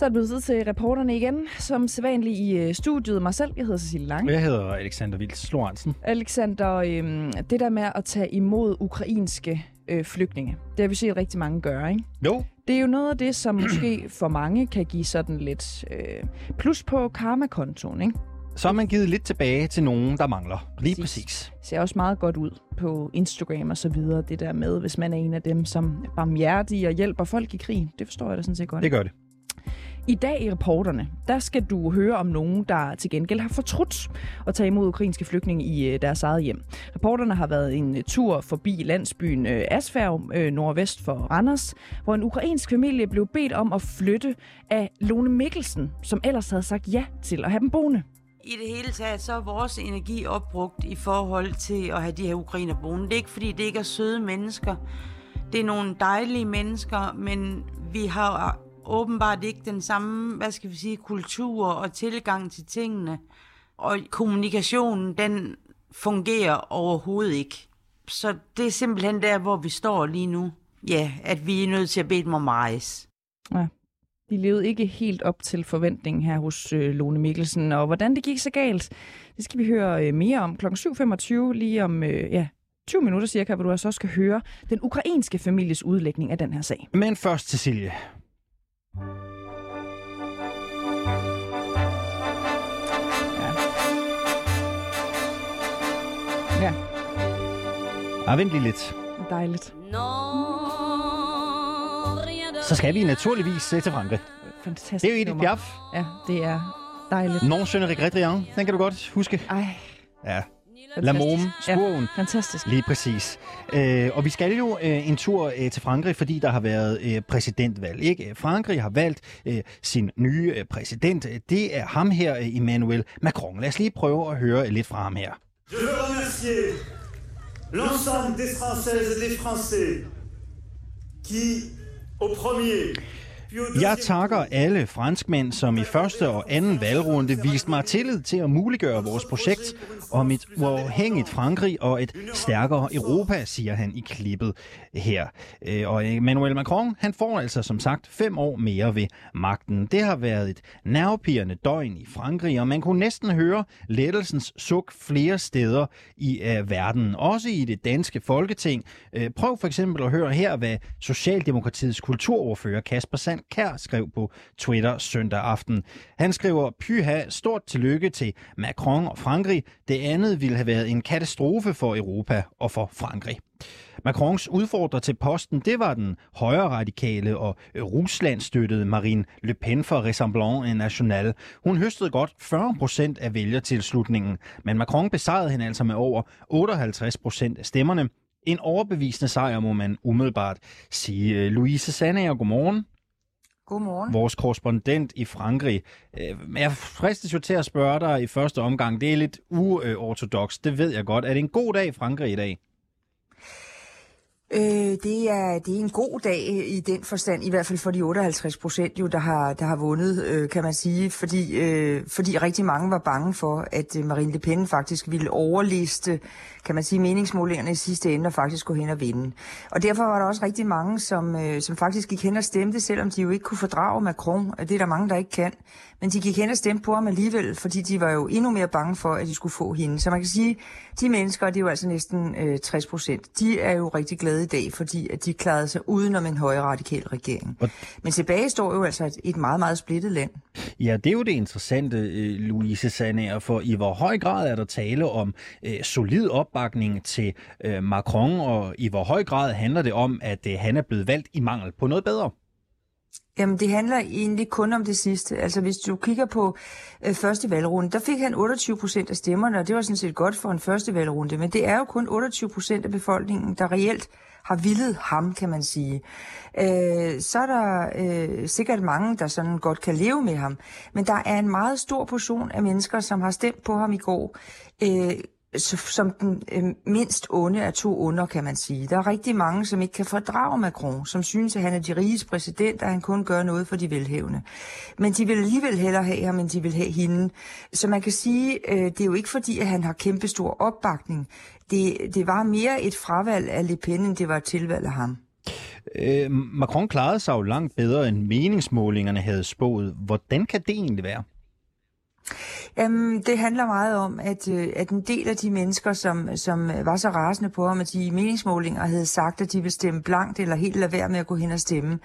Så er det blevet til reporterne igen, som sædvanligt i øh, studiet. Mig selv, jeg hedder Cecilie Lange. Jeg hedder Alexander Vils Lorentzen. Alexander, øhm, det der med at tage imod ukrainske øh, flygtninge, det har vi set rigtig mange gøre, ikke? Jo. Det er jo noget af det, som måske for mange kan give sådan lidt øh, plus på karmakontoen, ikke? Så har man givet lidt tilbage til nogen, der mangler. Lige Præcis. præcis. ser også meget godt ud på Instagram og så videre, det der med, hvis man er en af dem, som er barmhjertige og hjælper folk i krig. Det forstår jeg da sådan set godt. Det gør det. I dag i reporterne, der skal du høre om nogen, der til gengæld har fortrudt at tage imod ukrainske flygtninge i øh, deres eget hjem. Reporterne har været en øh, tur forbi landsbyen øh, Asfærg, nordvest for Randers, hvor en ukrainsk familie blev bedt om at flytte af Lone Mikkelsen, som ellers havde sagt ja til at have dem boende. I det hele taget, så er vores energi opbrugt i forhold til at have de her ukrainer boende. Det er ikke, fordi det ikke er søde mennesker. Det er nogle dejlige mennesker, men vi har åbenbart ikke den samme, hvad skal vi sige, kultur og tilgang til tingene. Og kommunikationen, den fungerer overhovedet ikke. Så det er simpelthen der, hvor vi står lige nu. Ja, at vi er nødt til at bede dem om rejse. Ja. De levede ikke helt op til forventningen her hos øh, Lone Mikkelsen, og hvordan det gik så galt, det skal vi høre øh, mere om kl. 7.25, lige om øh, ja, 20 minutter cirka, hvor du altså også skal høre den ukrainske families udlægning af den her sag. Men først, Cecilie. Ja, Ah, vent lige lidt. dejligt. Så skal vi naturligvis øh, til Frankrig. Fantastisk Det er jo Edith nummer. Piaf. Ja, det er dejligt. Non, je ne regrette rien. Den kan du godt huske. Ej, Ja. La. Môme, spurven. Ja, fantastisk. Lige præcis. Øh, og vi skal jo øh, en tur øh, til Frankrig, fordi der har været øh, præsidentvalg. Ikke? Frankrig har valgt øh, sin nye øh, præsident. Det er ham her, øh, Emmanuel Macron. Lad os lige prøve at høre lidt fra ham her. Je veux remercier l'ensemble des Françaises et des Français qui, au premier, Jeg takker alle franskmænd, som i første og anden valgrunde viste mig tillid til at muliggøre vores projekt om et uafhængigt Frankrig og et stærkere Europa, siger han i klippet her. Øh, Og Emmanuel Macron, han får altså som sagt fem år mere ved magten. Det har været et nervepirrende døgn i Frankrig, og man kunne næsten høre lettelsens suk flere steder i uh, verden. Også i det danske folketing. Uh, prøv for eksempel at høre her, hvad Socialdemokratiets kulturordfører Kasper Sand Kær skrev på Twitter søndag aften. Han skriver, pyha, stort tillykke til Macron og Frankrig. Det andet ville have været en katastrofe for Europa og for Frankrig. Macrons udfordrer til posten, det var den højre radikale og Rusland støttede Marine Le Pen for Rassemblement National. Hun høstede godt 40 procent af vælgertilslutningen, men Macron besejrede hende altså med over 58 procent af stemmerne. En overbevisende sejr, må man umiddelbart sige. Louise Sandager, godmorgen. Godmorgen. Vores korrespondent i Frankrig. Øh, jeg fristes jo til at spørge dig i første omgang. Det er lidt uortodox, det ved jeg godt. Er det en god dag i Frankrig i dag? Øh, det, er, det er en god dag i den forstand, i hvert fald for de 58 procent, jo, der har, der har vundet, øh, kan man sige, fordi, øh, fordi rigtig mange var bange for, at øh, Marine Le Pen faktisk ville overliste, kan man sige, meningsmålingerne i sidste ende og faktisk gå hen og vinde. Og derfor var der også rigtig mange, som, øh, som faktisk gik hen og stemte, selvom de jo ikke kunne fordrage Macron. Det er der mange, der ikke kan. Men de gik hen og stemte på ham alligevel, fordi de var jo endnu mere bange for, at de skulle få hende. Så man kan sige, de mennesker, det er jo altså næsten øh, 60 procent, de er jo rigtig glade i dag, fordi at de klarede sig udenom en højre radikal regering. Og- Men tilbage står jo altså et, et meget, meget splittet land. Ja, det er jo det interessante, øh, Louise Sandager, for i hvor høj grad er der tale om øh, solid opbakning til øh, Macron, og i hvor høj grad handler det om, at øh, han er blevet valgt i mangel på noget bedre? Jamen, det handler egentlig kun om det sidste. Altså, hvis du kigger på øh, første valgrunde, der fik han 28 procent af stemmerne, og det var sådan set godt for en første valgrunde. Men det er jo kun 28 procent af befolkningen, der reelt har villet ham, kan man sige. Øh, så er der øh, sikkert mange, der sådan godt kan leve med ham. Men der er en meget stor portion af mennesker, som har stemt på ham i går, øh, som den øh, mindst onde af to onder, kan man sige. Der er rigtig mange, som ikke kan fordrage Macron, som synes, at han er de riges præsident, og han kun gør noget for de velhævende. Men de vil alligevel hellere have ham, end de vil have hende. Så man kan sige, øh, det er jo ikke fordi, at han har kæmpestor opbakning. Det, det var mere et fravalg af Le Pen, end det var et tilvalg af ham. Øh, Macron klarede sig jo langt bedre, end meningsmålingerne havde spået. Hvordan kan det egentlig være? Jamen, det handler meget om, at, øh, at en del af de mennesker, som, som øh, var så rasende på ham, at de meningsmålinger havde sagt, at de ville stemme blankt eller helt lade være med at gå hen og stemme,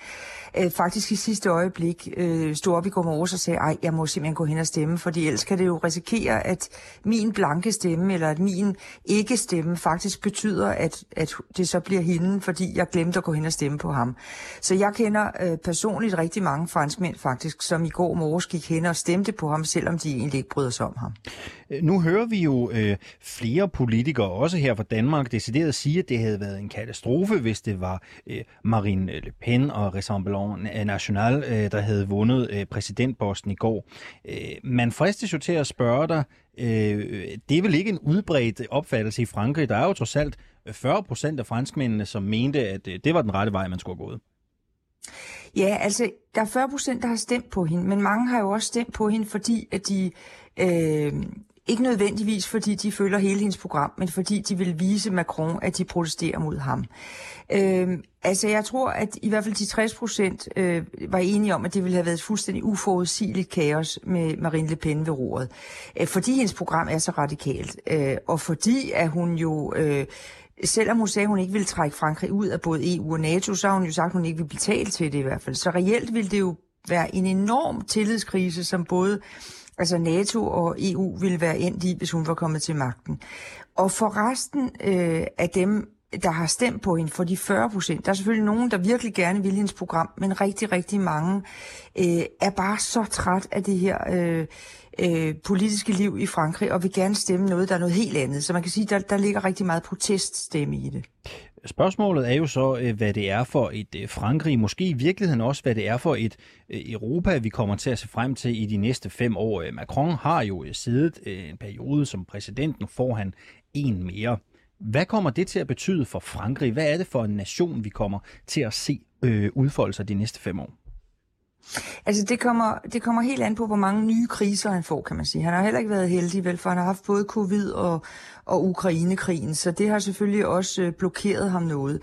øh, faktisk i sidste øjeblik øh, stod op i går morges og sagde, ej, jeg må simpelthen gå hen og stemme, fordi ellers kan det jo risikere, at min blanke stemme, eller at min ikke stemme, faktisk betyder, at, at det så bliver hende, fordi jeg glemte at gå hen og stemme på ham. Så jeg kender øh, personligt rigtig mange franskmænd faktisk, som i går morges gik hen og stemte på ham, selvom de egentlig ikke bryder sig om ham. Øh, nu hører vi jo øh, flere politikere, også her fra Danmark, decideret sige, at det havde været en katastrofe, hvis det var øh, Marine Le Pen og Rassemblement National, øh, der havde vundet øh, præsidentposten i går. Øh, man fristes jo til at spørge dig, øh, det er vel ikke en udbredt opfattelse i Frankrig? Der er jo trods alt 40 procent af franskmændene, som mente, at øh, det var den rette vej, man skulle have gået. Ja, altså, der er 40 procent, der har stemt på hende, men mange har jo også stemt på hende, fordi at de øh, ikke nødvendigvis fordi de følger hele hendes program, men fordi de vil vise Macron, at de protesterer mod ham. Øh, altså jeg tror, at i hvert fald de 60 procent øh, var enige om, at det ville have været et fuldstændig uforudsigeligt kaos med Marine Le Pen ved roret. Øh, fordi hendes program er så radikalt, øh, og fordi at hun jo... Øh, selvom hun sagde, at hun ikke ville trække Frankrig ud af både EU og NATO, så har hun jo sagt, at hun ikke vil betale til det i hvert fald. Så reelt ville det jo være en enorm tillidskrise, som både altså NATO og EU ville være endt i, hvis hun var kommet til magten. Og for resten øh, af dem, der har stemt på hende, for de 40 procent, der er selvfølgelig nogen, der virkelig gerne vil hendes program, men rigtig, rigtig mange øh, er bare så træt af det her øh, øh, politiske liv i Frankrig, og vil gerne stemme noget, der er noget helt andet. Så man kan sige, der, der ligger rigtig meget proteststemme i det. Spørgsmålet er jo så, øh, hvad det er for et øh, Frankrig, måske i virkeligheden også, hvad det er for et øh, Europa, vi kommer til at se frem til i de næste fem år. Macron har jo siddet en periode som præsident, nu får han en mere. Hvad kommer det til at betyde for Frankrig? Hvad er det for en nation, vi kommer til at se øh, udfolde sig de næste fem år? Altså det kommer, det kommer helt an på, hvor mange nye kriser han får, kan man sige. Han har heller ikke været heldig, vel, for han har haft både covid og, og Ukrainekrigen, så det har selvfølgelig også øh, blokeret ham noget.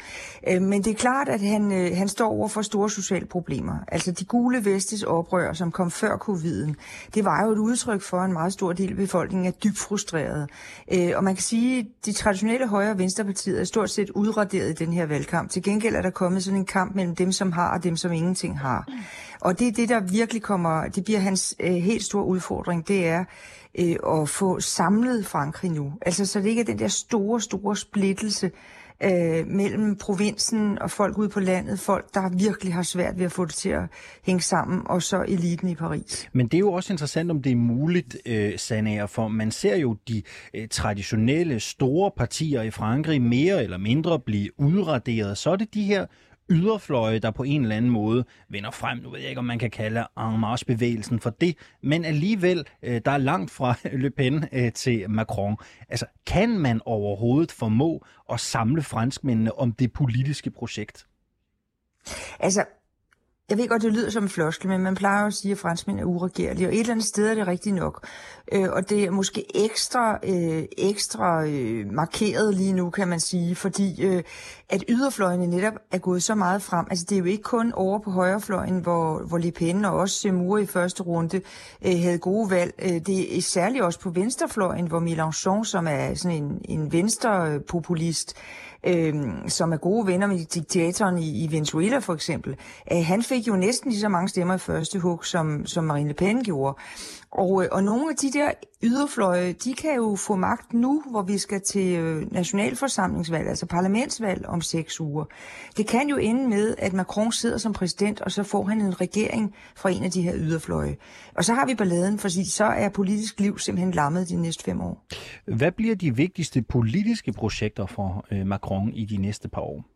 Øh, men det er klart, at han, øh, han står over for store sociale problemer. Altså de gule vestes oprør, som kom før coviden, det var jo et udtryk for, at en meget stor del af befolkningen er dybt frustreret. Øh, og man kan sige, at de traditionelle højre- og venstrepartier er stort set udraderet i den her valgkamp. Til gengæld er der kommet sådan en kamp mellem dem, som har og dem, som ingenting har. Og det er det, der virkelig kommer, det bliver hans øh, helt store udfordring, det er øh, at få samlet Frankrig nu. Altså så det ikke er den der store, store splittelse øh, mellem provinsen og folk ude på landet, folk, der virkelig har svært ved at få det til at hænge sammen, og så eliten i Paris. Men det er jo også interessant, om det er muligt, øh, Sanager, for man ser jo de øh, traditionelle store partier i Frankrig mere eller mindre blive udraderet. Så er det de her yderfløje, der på en eller anden måde vender frem. Nu ved jeg ikke, om man kan kalde En Marche-bevægelsen for det, men alligevel, øh, der er langt fra Le Pen øh, til Macron. Altså, kan man overhovedet formå at samle franskmændene om det politiske projekt? Altså, jeg ved godt, det lyder som en floskel, men man plejer jo at sige, at franskmænd er uregerlige, og et eller andet sted er det rigtigt nok. Øh, og det er måske ekstra, øh, ekstra øh, markeret lige nu, kan man sige, fordi øh, at yderfløjene netop er gået så meget frem. Altså det er jo ikke kun over på højrefløjen, hvor, hvor Le Pen og også Zemmour i første runde øh, havde gode valg. Øh, det er særligt også på venstrefløjen, hvor Mélenchon, som er sådan en, en venstrepopulist, øh, Øhm, som er gode venner med diktatoren i, i Venezuela for eksempel, øh, han fik jo næsten lige så mange stemmer i første hug, som, som Marine Le Pen gjorde. Og, øh, og nogle af de der yderfløje, de kan jo få magt nu, hvor vi skal til øh, nationalforsamlingsvalg, altså parlamentsvalg om seks uger. Det kan jo ende med, at Macron sidder som præsident, og så får han en regering fra en af de her yderfløje. Og så har vi balladen, for så er politisk liv simpelthen lammet de næste fem år. Hvad bliver de vigtigste politiske projekter for øh, Macron i de næste par år?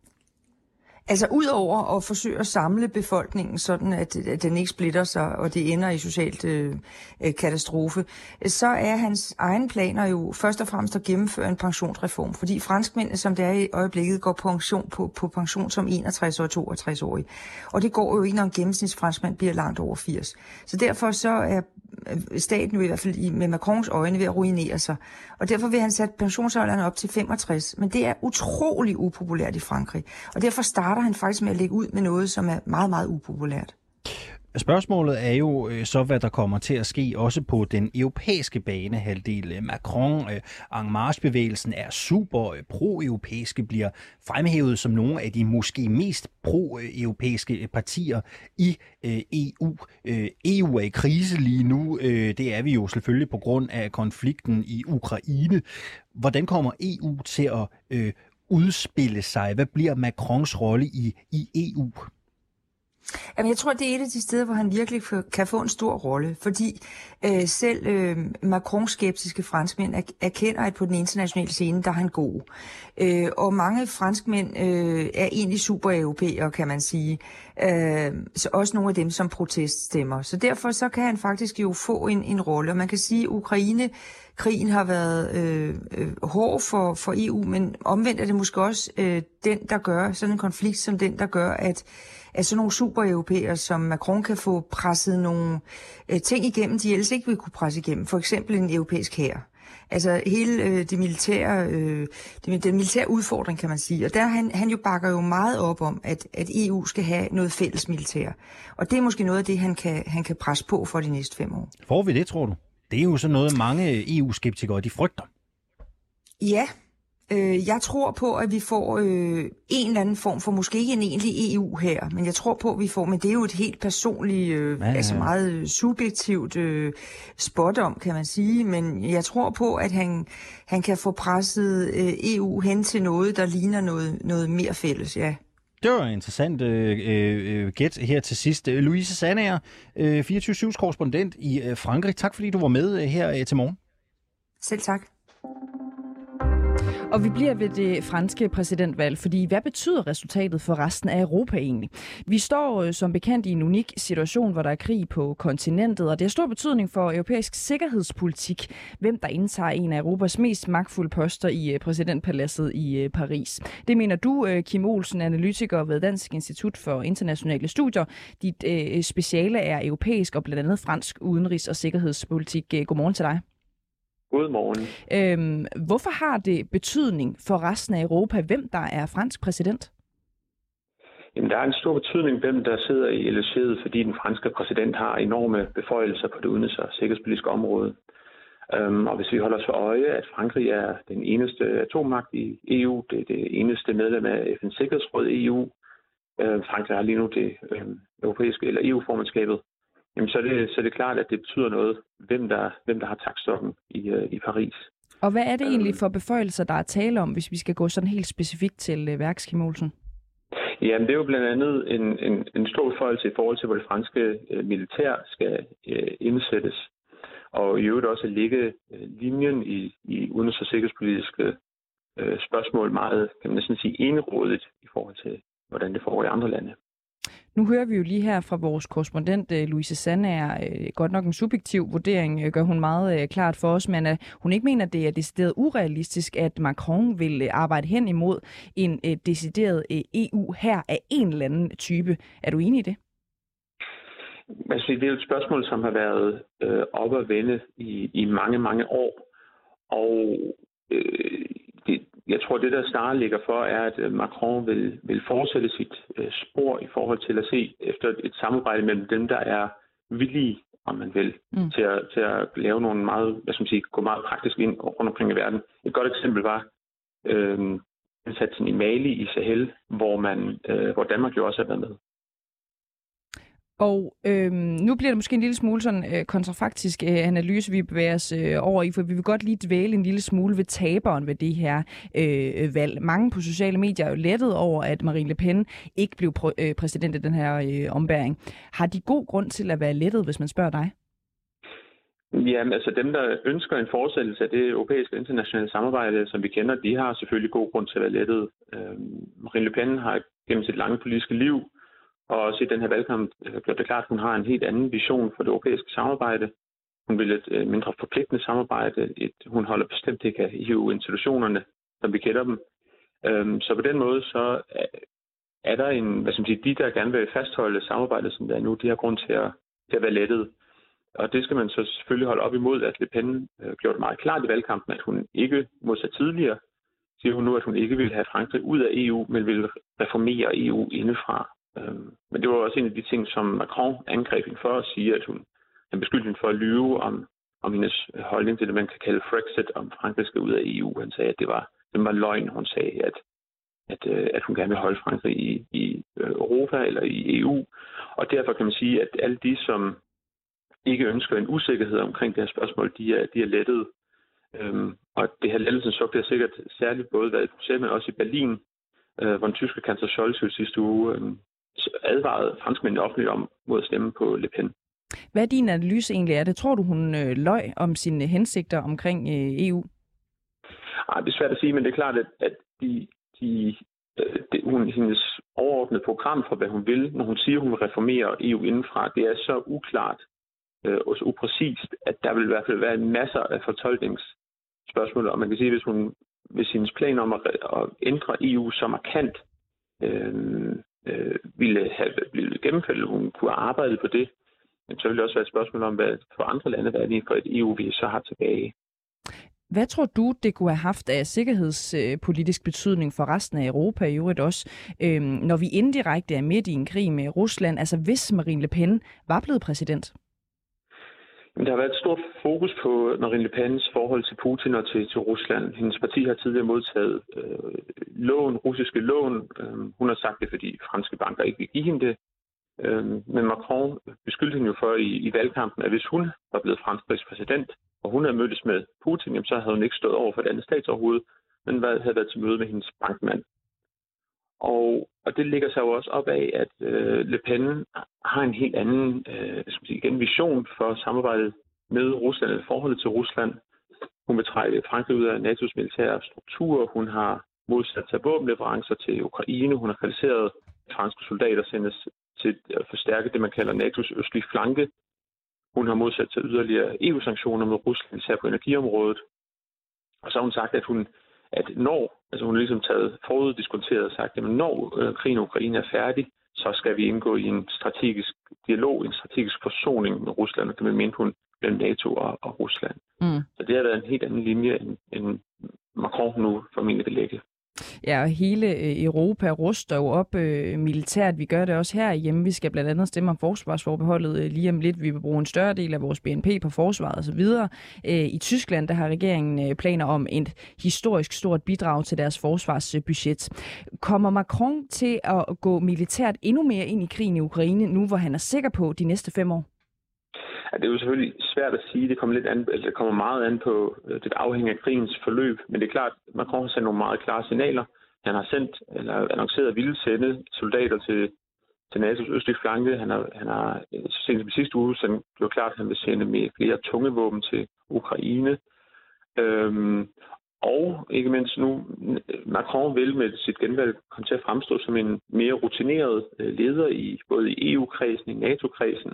Altså udover at forsøge at samle befolkningen, sådan at, at den ikke splitter sig, og det ender i socialt øh, øh, katastrofe, så er hans egen planer jo først og fremmest at gennemføre en pensionsreform. Fordi franskmændene, som det er i øjeblikket, går pension på, på pension som 61 og 62 årig Og det går jo ikke, når en gennemsnitsfranskmand bliver langt over 80. Så derfor så er Øh, staten jo i hvert fald i, med Macrons øjne ved at ruinere sig. Og derfor vil han sætte pensionsalderen op til 65. Men det er utrolig upopulært i Frankrig. Og derfor starter han faktisk med at lægge ud med noget, som er meget, meget upopulært. Spørgsmålet er jo øh, så, hvad der kommer til at ske også på den europæiske banehalvdel. Øh, Macron, øh, En Marche-bevægelsen er super øh, pro-europæiske, bliver fremhævet som nogle af de måske mest pro-europæiske øh, partier i øh, EU. EU er i krise lige nu. Det er vi jo selvfølgelig på grund af konflikten i Ukraine. Hvordan kommer EU til at udspille sig? Hvad bliver Macrons rolle i, i EU? Jamen, jeg tror, det er et af de steder, hvor han virkelig kan få en stor rolle, fordi øh, selv øh, Macron-skeptiske franskmænd erkender, at på den internationale scene, der er han god. Øh, og mange franskmænd øh, er egentlig super-europæere, kan man sige. Øh, så også nogle af dem, som proteststemmer. Så derfor så kan han faktisk jo få en, en rolle. Og man kan sige, at Ukraine krigen har været øh, øh, hård for, for EU, men omvendt er det måske også øh, den, der gør, sådan en konflikt som den, der gør, at at sådan nogle super som Macron kan få presset nogle øh, ting igennem, de ellers ikke vil kunne presse igennem. For eksempel en europæisk hær. Altså hele øh, det militære, øh, det, den militære udfordring, kan man sige. Og der han, han jo bakker jo meget op om, at, at EU skal have noget fælles militær. Og det er måske noget af det, han kan, han kan presse på for de næste fem år. Får vi det, tror du? Det er jo så noget, mange EU-skeptikere de frygter. Ja, Øh, jeg tror på, at vi får øh, en eller anden form for, måske ikke en egentlig EU her, men jeg tror på, at vi får, men det er jo et helt personligt, øh, ja, ja. altså meget subjektivt øh, spot om, kan man sige, men jeg tror på, at han, han kan få presset øh, EU hen til noget, der ligner noget, noget mere fælles, ja. Det var en interessant øh, øh, gæt her til sidst. Louise Sandager, øh, 24-7's korrespondent i øh, Frankrig. Tak fordi du var med øh, her øh, til morgen. Selv tak. Og vi bliver ved det franske præsidentvalg, fordi hvad betyder resultatet for resten af Europa egentlig? Vi står øh, som bekendt i en unik situation, hvor der er krig på kontinentet, og det har stor betydning for europæisk sikkerhedspolitik, hvem der indtager en af Europas mest magtfulde poster i øh, præsidentpaladset i øh, Paris. Det mener du, øh, Kim Olsen, analytiker ved Dansk Institut for Internationale Studier. Dit øh, speciale er europæisk og blandt andet fransk udenrigs- og sikkerhedspolitik. Øh, godmorgen til dig. Godmorgen. Øhm, hvorfor har det betydning for resten af Europa, hvem der er fransk præsident? Jamen, der er en stor betydning, hvem der sidder i Elysée, fordi den franske præsident har enorme beføjelser på det udenrigs- og sikkerhedspolitiske område. Øhm, og hvis vi holder os for øje, at Frankrig er den eneste atommagt i EU, det er det eneste medlem af FN's Sikkerhedsråd i EU, øh, Frankrig har lige nu det øh, europæiske eller EU-formandskabet, jamen så er, det, så er det klart, at det betyder noget, hvem der, hvem der har taktstokken i, uh, i Paris. Og hvad er det egentlig øhm. for beføjelser, der er tale om, hvis vi skal gå sådan helt specifikt til uh, værks, Kim Olsen? Jamen, det er jo blandt andet en, en, en stor beføjelse i forhold til, hvor det franske uh, militær skal uh, indsættes. Og i øvrigt også at ligge uh, linjen i, i udenrigs- og sikkerhedspolitiske uh, spørgsmål meget, kan man næsten sige, enrådigt i forhold til, hvordan det foregår i andre lande. Nu hører vi jo lige her fra vores korrespondent øh, Louise Sandager, øh, godt nok en subjektiv vurdering, øh, gør hun meget klart for os, men at hun ikke mener, at det er decideret urealistisk, at Macron vil arbejde hen imod en decideret EU her af en eller anden type. Er du enig i det? Altså, det er jo et spørgsmål, som har været øh, op og vende i, i mange, mange år. Og øh, jeg tror, det der snarere ligger for, er, at øh, Macron vil, vil fortsætte sit øh, spor i forhold til at se efter et samarbejde mellem dem, der er villige, om man vil, mm. til, at, til at lave nogle meget, hvad skal sige, gå meget praktisk ind rundt omkring i verden. Et godt eksempel var øh, indsatsen i Mali i Sahel, hvor, man, øh, hvor Danmark jo også har været med. Og øhm, nu bliver det måske en lille smule sådan øh, kontrafaktisk øh, analyse, vi bevæger os øh, over i, for vi vil godt lige dvæle en lille smule ved taberen ved det her øh, valg. Mange på sociale medier er jo lettet over, at Marine Le Pen ikke blev pr- øh, præsident i den her øh, ombæring. Har de god grund til at være lettet, hvis man spørger dig? Jamen, altså dem, der ønsker en fortsættelse af det europæiske internationale samarbejde, som vi kender, de har selvfølgelig god grund til at være lettet. Øh, Marine Le Pen har gennem sit lange politiske liv og også i den her valgkamp øh, blev det klart, at hun har en helt anden vision for det europæiske samarbejde. Hun vil et øh, mindre forpligtende samarbejde. Et, hun holder bestemt ikke af EU-institutionerne, som vi kender dem. Øhm, så på den måde, så øh, er der en, hvad skal man sige, de, der gerne vil fastholde samarbejdet, som det er nu, de har grund til at, til at være lettet. Og det skal man så selvfølgelig holde op imod, at Le Pen øh, gjorde det meget klart i valgkampen, at hun ikke modsat tidligere siger hun nu, at hun ikke vil have Frankrig ud af EU, men vil reformere EU indefra. Øhm, men det var også en af de ting, som Macron angreb hende for at sige, at hun han beskyldte hende for at lyve om, om hendes holdning til det, man kan kalde Frexit, om Frankrig skal ud af EU. Han sagde, at det var, det var løgn. Hun sagde, at, at, øh, at hun gerne vil holde Frankrig i, i øh, Europa eller i EU. Og derfor kan man sige, at alle de, som ikke ønsker en usikkerhed omkring det her spørgsmål, de er, de er lettet. Øhm, og det her lettelsen så bliver sikkert særligt både været i Bruxelles, men også i Berlin, øh, hvor den tyske kansler Scholz i sidste uge øh, advarede franskmændene offentligt om mod at stemme på Le Pen. Hvad er din analyse egentlig af det? Tror du, hun øh, løg om sine hensigter omkring øh, EU? Ej, det er svært at sige, men det er klart, at, at de, de, øh, det, hun, hendes overordnede program for, hvad hun vil, når hun siger, at hun vil reformere EU indenfra, det er så uklart øh, og så upræcist, at der vil i hvert fald være masser af fortolkningsspørgsmål. Og man kan sige, hvis, hun, hvis hendes plan om at, at ændre EU så markant øh, øh, ville have blevet gennemført, eller hun kunne arbejde på det, men så vil det også være et spørgsmål om, hvad for andre lande, hvad er det for et EU, vi så har tilbage. Hvad tror du, det kunne have haft af sikkerhedspolitisk betydning for resten af Europa i øvrigt også, øhm, når vi indirekte er midt i en krig med Rusland, altså hvis Marine Le Pen var blevet præsident? Der har været et stort fokus på Marine Le Pens forhold til Putin og til, til Rusland. Hendes parti har tidligere modtaget øh, lån, russiske lån. Øh, hun har sagt det, fordi franske banker ikke vil give hende det. Øh, men Macron beskyldte hende jo for i, i valgkampen, at hvis hun var blevet fransk præsident, og hun havde mødtes med Putin, jamen, så havde hun ikke stået over for et andet statsoverhoved, men havde været til møde med hendes bankmand. Og, og det ligger sig jo også op af, at øh, Le Pen har en helt anden øh, skal man sige, igen, vision for samarbejdet med Rusland, eller forholdet til Rusland. Hun vil trække Frankrig ud af NATO's militære struktur. Hun har modsat sig våbenleverancer til Ukraine. Hun har kritiseret, at franske soldater sendes til at forstærke det, man kalder NATO's østlige flanke. Hun har modsat sig yderligere EU-sanktioner mod Rusland, især på energiområdet. Og så har hun sagt, at hun at når, altså hun har ligesom taget foruddiskonteret og sagt, at når øh, krigen i Ukraine er færdig, så skal vi indgå i en strategisk dialog, en strategisk forsoning med Rusland, og det mente hun mellem NATO og, og Rusland. Mm. Så det har været en helt anden linje, end, end Macron nu formentlig vil lægge. Ja, og hele øh, Europa ruster jo op øh, militært. Vi gør det også her hjemme. Vi skal blandt andet stemme om forsvarsforbeholdet øh, lige om lidt. Vi vil bruge en større del af vores BNP på forsvaret osv. Øh, I Tyskland der har regeringen øh, planer om et historisk stort bidrag til deres forsvarsbudget. Kommer Macron til at gå militært endnu mere ind i krigen i Ukraine, nu hvor han er sikker på de næste fem år? At det er jo selvfølgelig svært at sige. Det kommer, lidt an, eller det kommer meget an på, øh, det afhænger af krigens forløb. Men det er klart, at Macron har sendt nogle meget klare signaler. Han har sendt, eller annonceret at ville sende soldater til, til NATO's østlige flanke. Han har, han har øh, så sent som sidste uge sendt, var klart, at han vil sende mere, flere tunge våben til Ukraine. Øhm, og ikke mindst nu, Macron vil med sit genvalg komme til at fremstå som en mere rutineret øh, leder i både i EU-kredsen, i NATO-kredsen.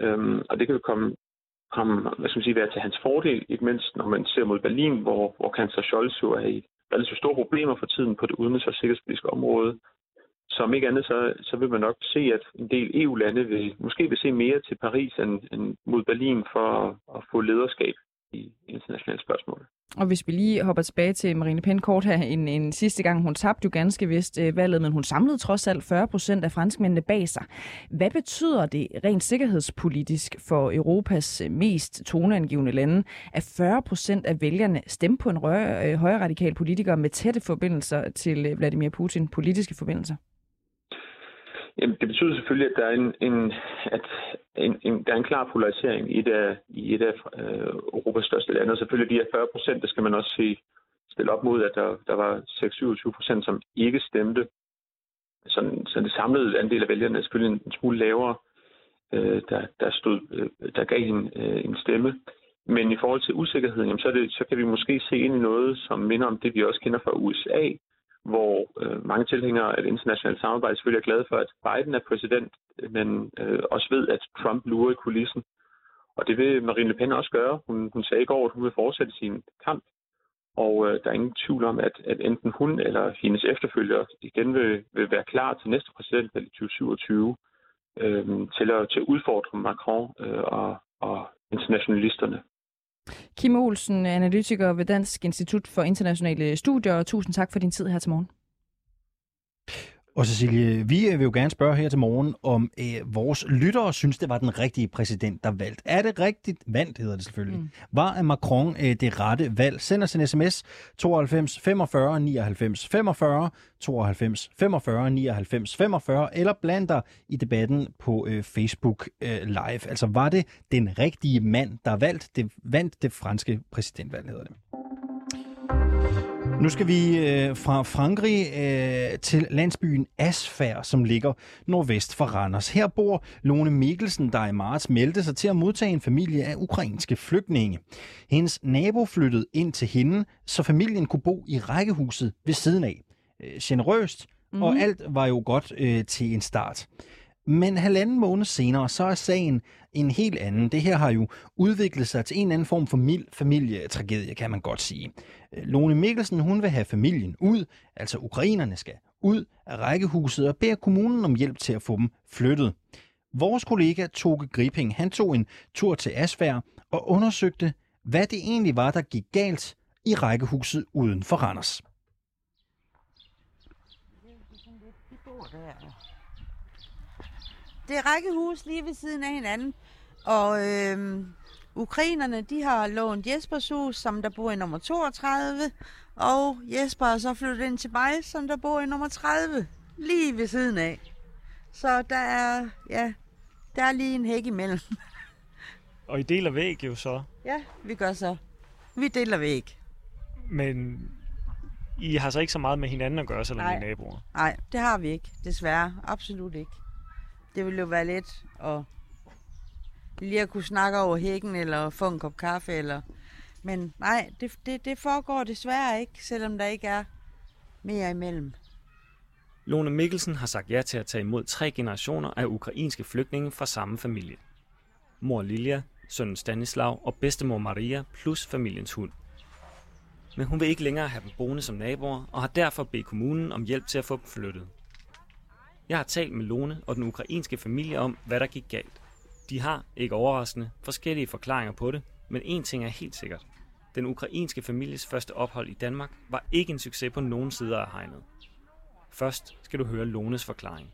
Øhm, og det kan jo komme, komme hvad skal man sige, være til hans fordel, ikke mindst når man ser mod Berlin, hvor, hvor kansler Scholz jo er i relativt store problemer for tiden på det udenrigs- og sikkerhedspolitiske område. Som ikke andet, så, så vil man nok se, at en del EU-lande vil, måske vil se mere til Paris end, end mod Berlin for at, at få lederskab i internationale spørgsmål. Og hvis vi lige hopper tilbage til Marine Pen kort her, en, en sidste gang, hun tabte jo ganske vist øh, valget, men hun samlede trods alt 40 procent af franskmændene bag sig. Hvad betyder det rent sikkerhedspolitisk for Europas øh, mest toneangivende lande, at 40 procent af vælgerne stemte på en rø- øh, højre radikal politiker med tætte forbindelser til øh, Vladimir Putin, politiske forbindelser? Jamen, det betyder selvfølgelig, at der er en, en, at en, en, der er en klar polarisering i et af, i et af øh, Europas største lande. Og selvfølgelig de her 40 procent, det skal man også se, stille op mod, at der, der var 26-27 procent, som ikke stemte. Så, så det samlede andel af vælgerne er selvfølgelig en, en smule lavere, øh, der, der, stod, øh, der gav en, øh, en stemme. Men i forhold til usikkerheden, jamen, så, er det, så kan vi måske se ind i noget, som minder om det, vi også kender fra USA, hvor øh, mange tilhængere af det internationale samarbejde selvfølgelig er glade for, at Biden er præsident, men øh, også ved, at Trump lurer i kulissen. Og det vil Marine Le Pen også gøre. Hun, hun sagde i går, at hun vil fortsætte sin kamp. Og øh, der er ingen tvivl om, at, at enten hun eller hendes efterfølger igen vil, vil være klar til næste præsidentvalg i 2027 øh, til, at, til at udfordre Macron øh, og, og internationalisterne. Kim Olsen, analytiker ved Dansk Institut for Internationale Studier. og Tusind tak for din tid her til morgen. Og Cecilie, vi vil jo gerne spørge her til morgen, om øh, vores lyttere synes, det var den rigtige præsident, der valgte. Er det rigtigt valgt, hedder det selvfølgelig. Mm. Var Macron øh, det rette valg? Send os en sms 92 45 99 45 92 45 99 45, eller bland dig i debatten på øh, Facebook øh, Live. Altså, var det den rigtige mand, der valgte det, vandt det franske præsidentvalg, hedder det. Nu skal vi øh, fra Frankrig øh, til landsbyen Asfær, som ligger nordvest for Randers. Her bor Lone Mikkelsen, der i marts meldte sig til at modtage en familie af ukrainske flygtninge. Hendes nabo flyttede ind til hende, så familien kunne bo i rækkehuset ved siden af. Øh, generøst, mm. og alt var jo godt øh, til en start. Men halvanden måned senere, så er sagen en helt anden. Det her har jo udviklet sig til en anden form for mild familietragedie, kan man godt sige. Øh, Lone Mikkelsen, hun vil have familien ud, altså ukrainerne skal ud af rækkehuset og beder kommunen om hjælp til at få dem flyttet. Vores kollega Toge Griping, han tog en tur til Asfær og undersøgte, hvad det egentlig var, der gik galt i rækkehuset uden for Randers. Det er rækkehus lige ved siden af hinanden, og øh, ukrainerne, de har lånt Jespers hus, som der bor i nummer 32, og Jesper er så flyttet ind til mig, som der bor i nummer 30, lige ved siden af. Så der er, ja, der er lige en hæk imellem. Og I deler væg jo så. Ja, vi gør så. Vi deler væg. Men I har så ikke så meget med hinanden at gøre, selvom I Nej. er naboer. Nej, det har vi ikke, desværre. Absolut ikke. Det ville jo være let at lige at kunne snakke over hækken, eller få en kop kaffe, eller... Men nej, det, det, det foregår desværre ikke, selvom der ikke er mere imellem. Lone Mikkelsen har sagt ja til at tage imod tre generationer af ukrainske flygtninge fra samme familie. Mor Lilja, sønnen Stanislav og bedstemor Maria plus familiens hund. Men hun vil ikke længere have dem boende som naboer og har derfor bedt kommunen om hjælp til at få dem flyttet. Jeg har talt med Lone og den ukrainske familie om, hvad der gik galt. De har, ikke overraskende, forskellige forklaringer på det, men én ting er helt sikkert. Den ukrainske families første ophold i Danmark var ikke en succes på nogen sider af hegnet. Først skal du høre Lones forklaring.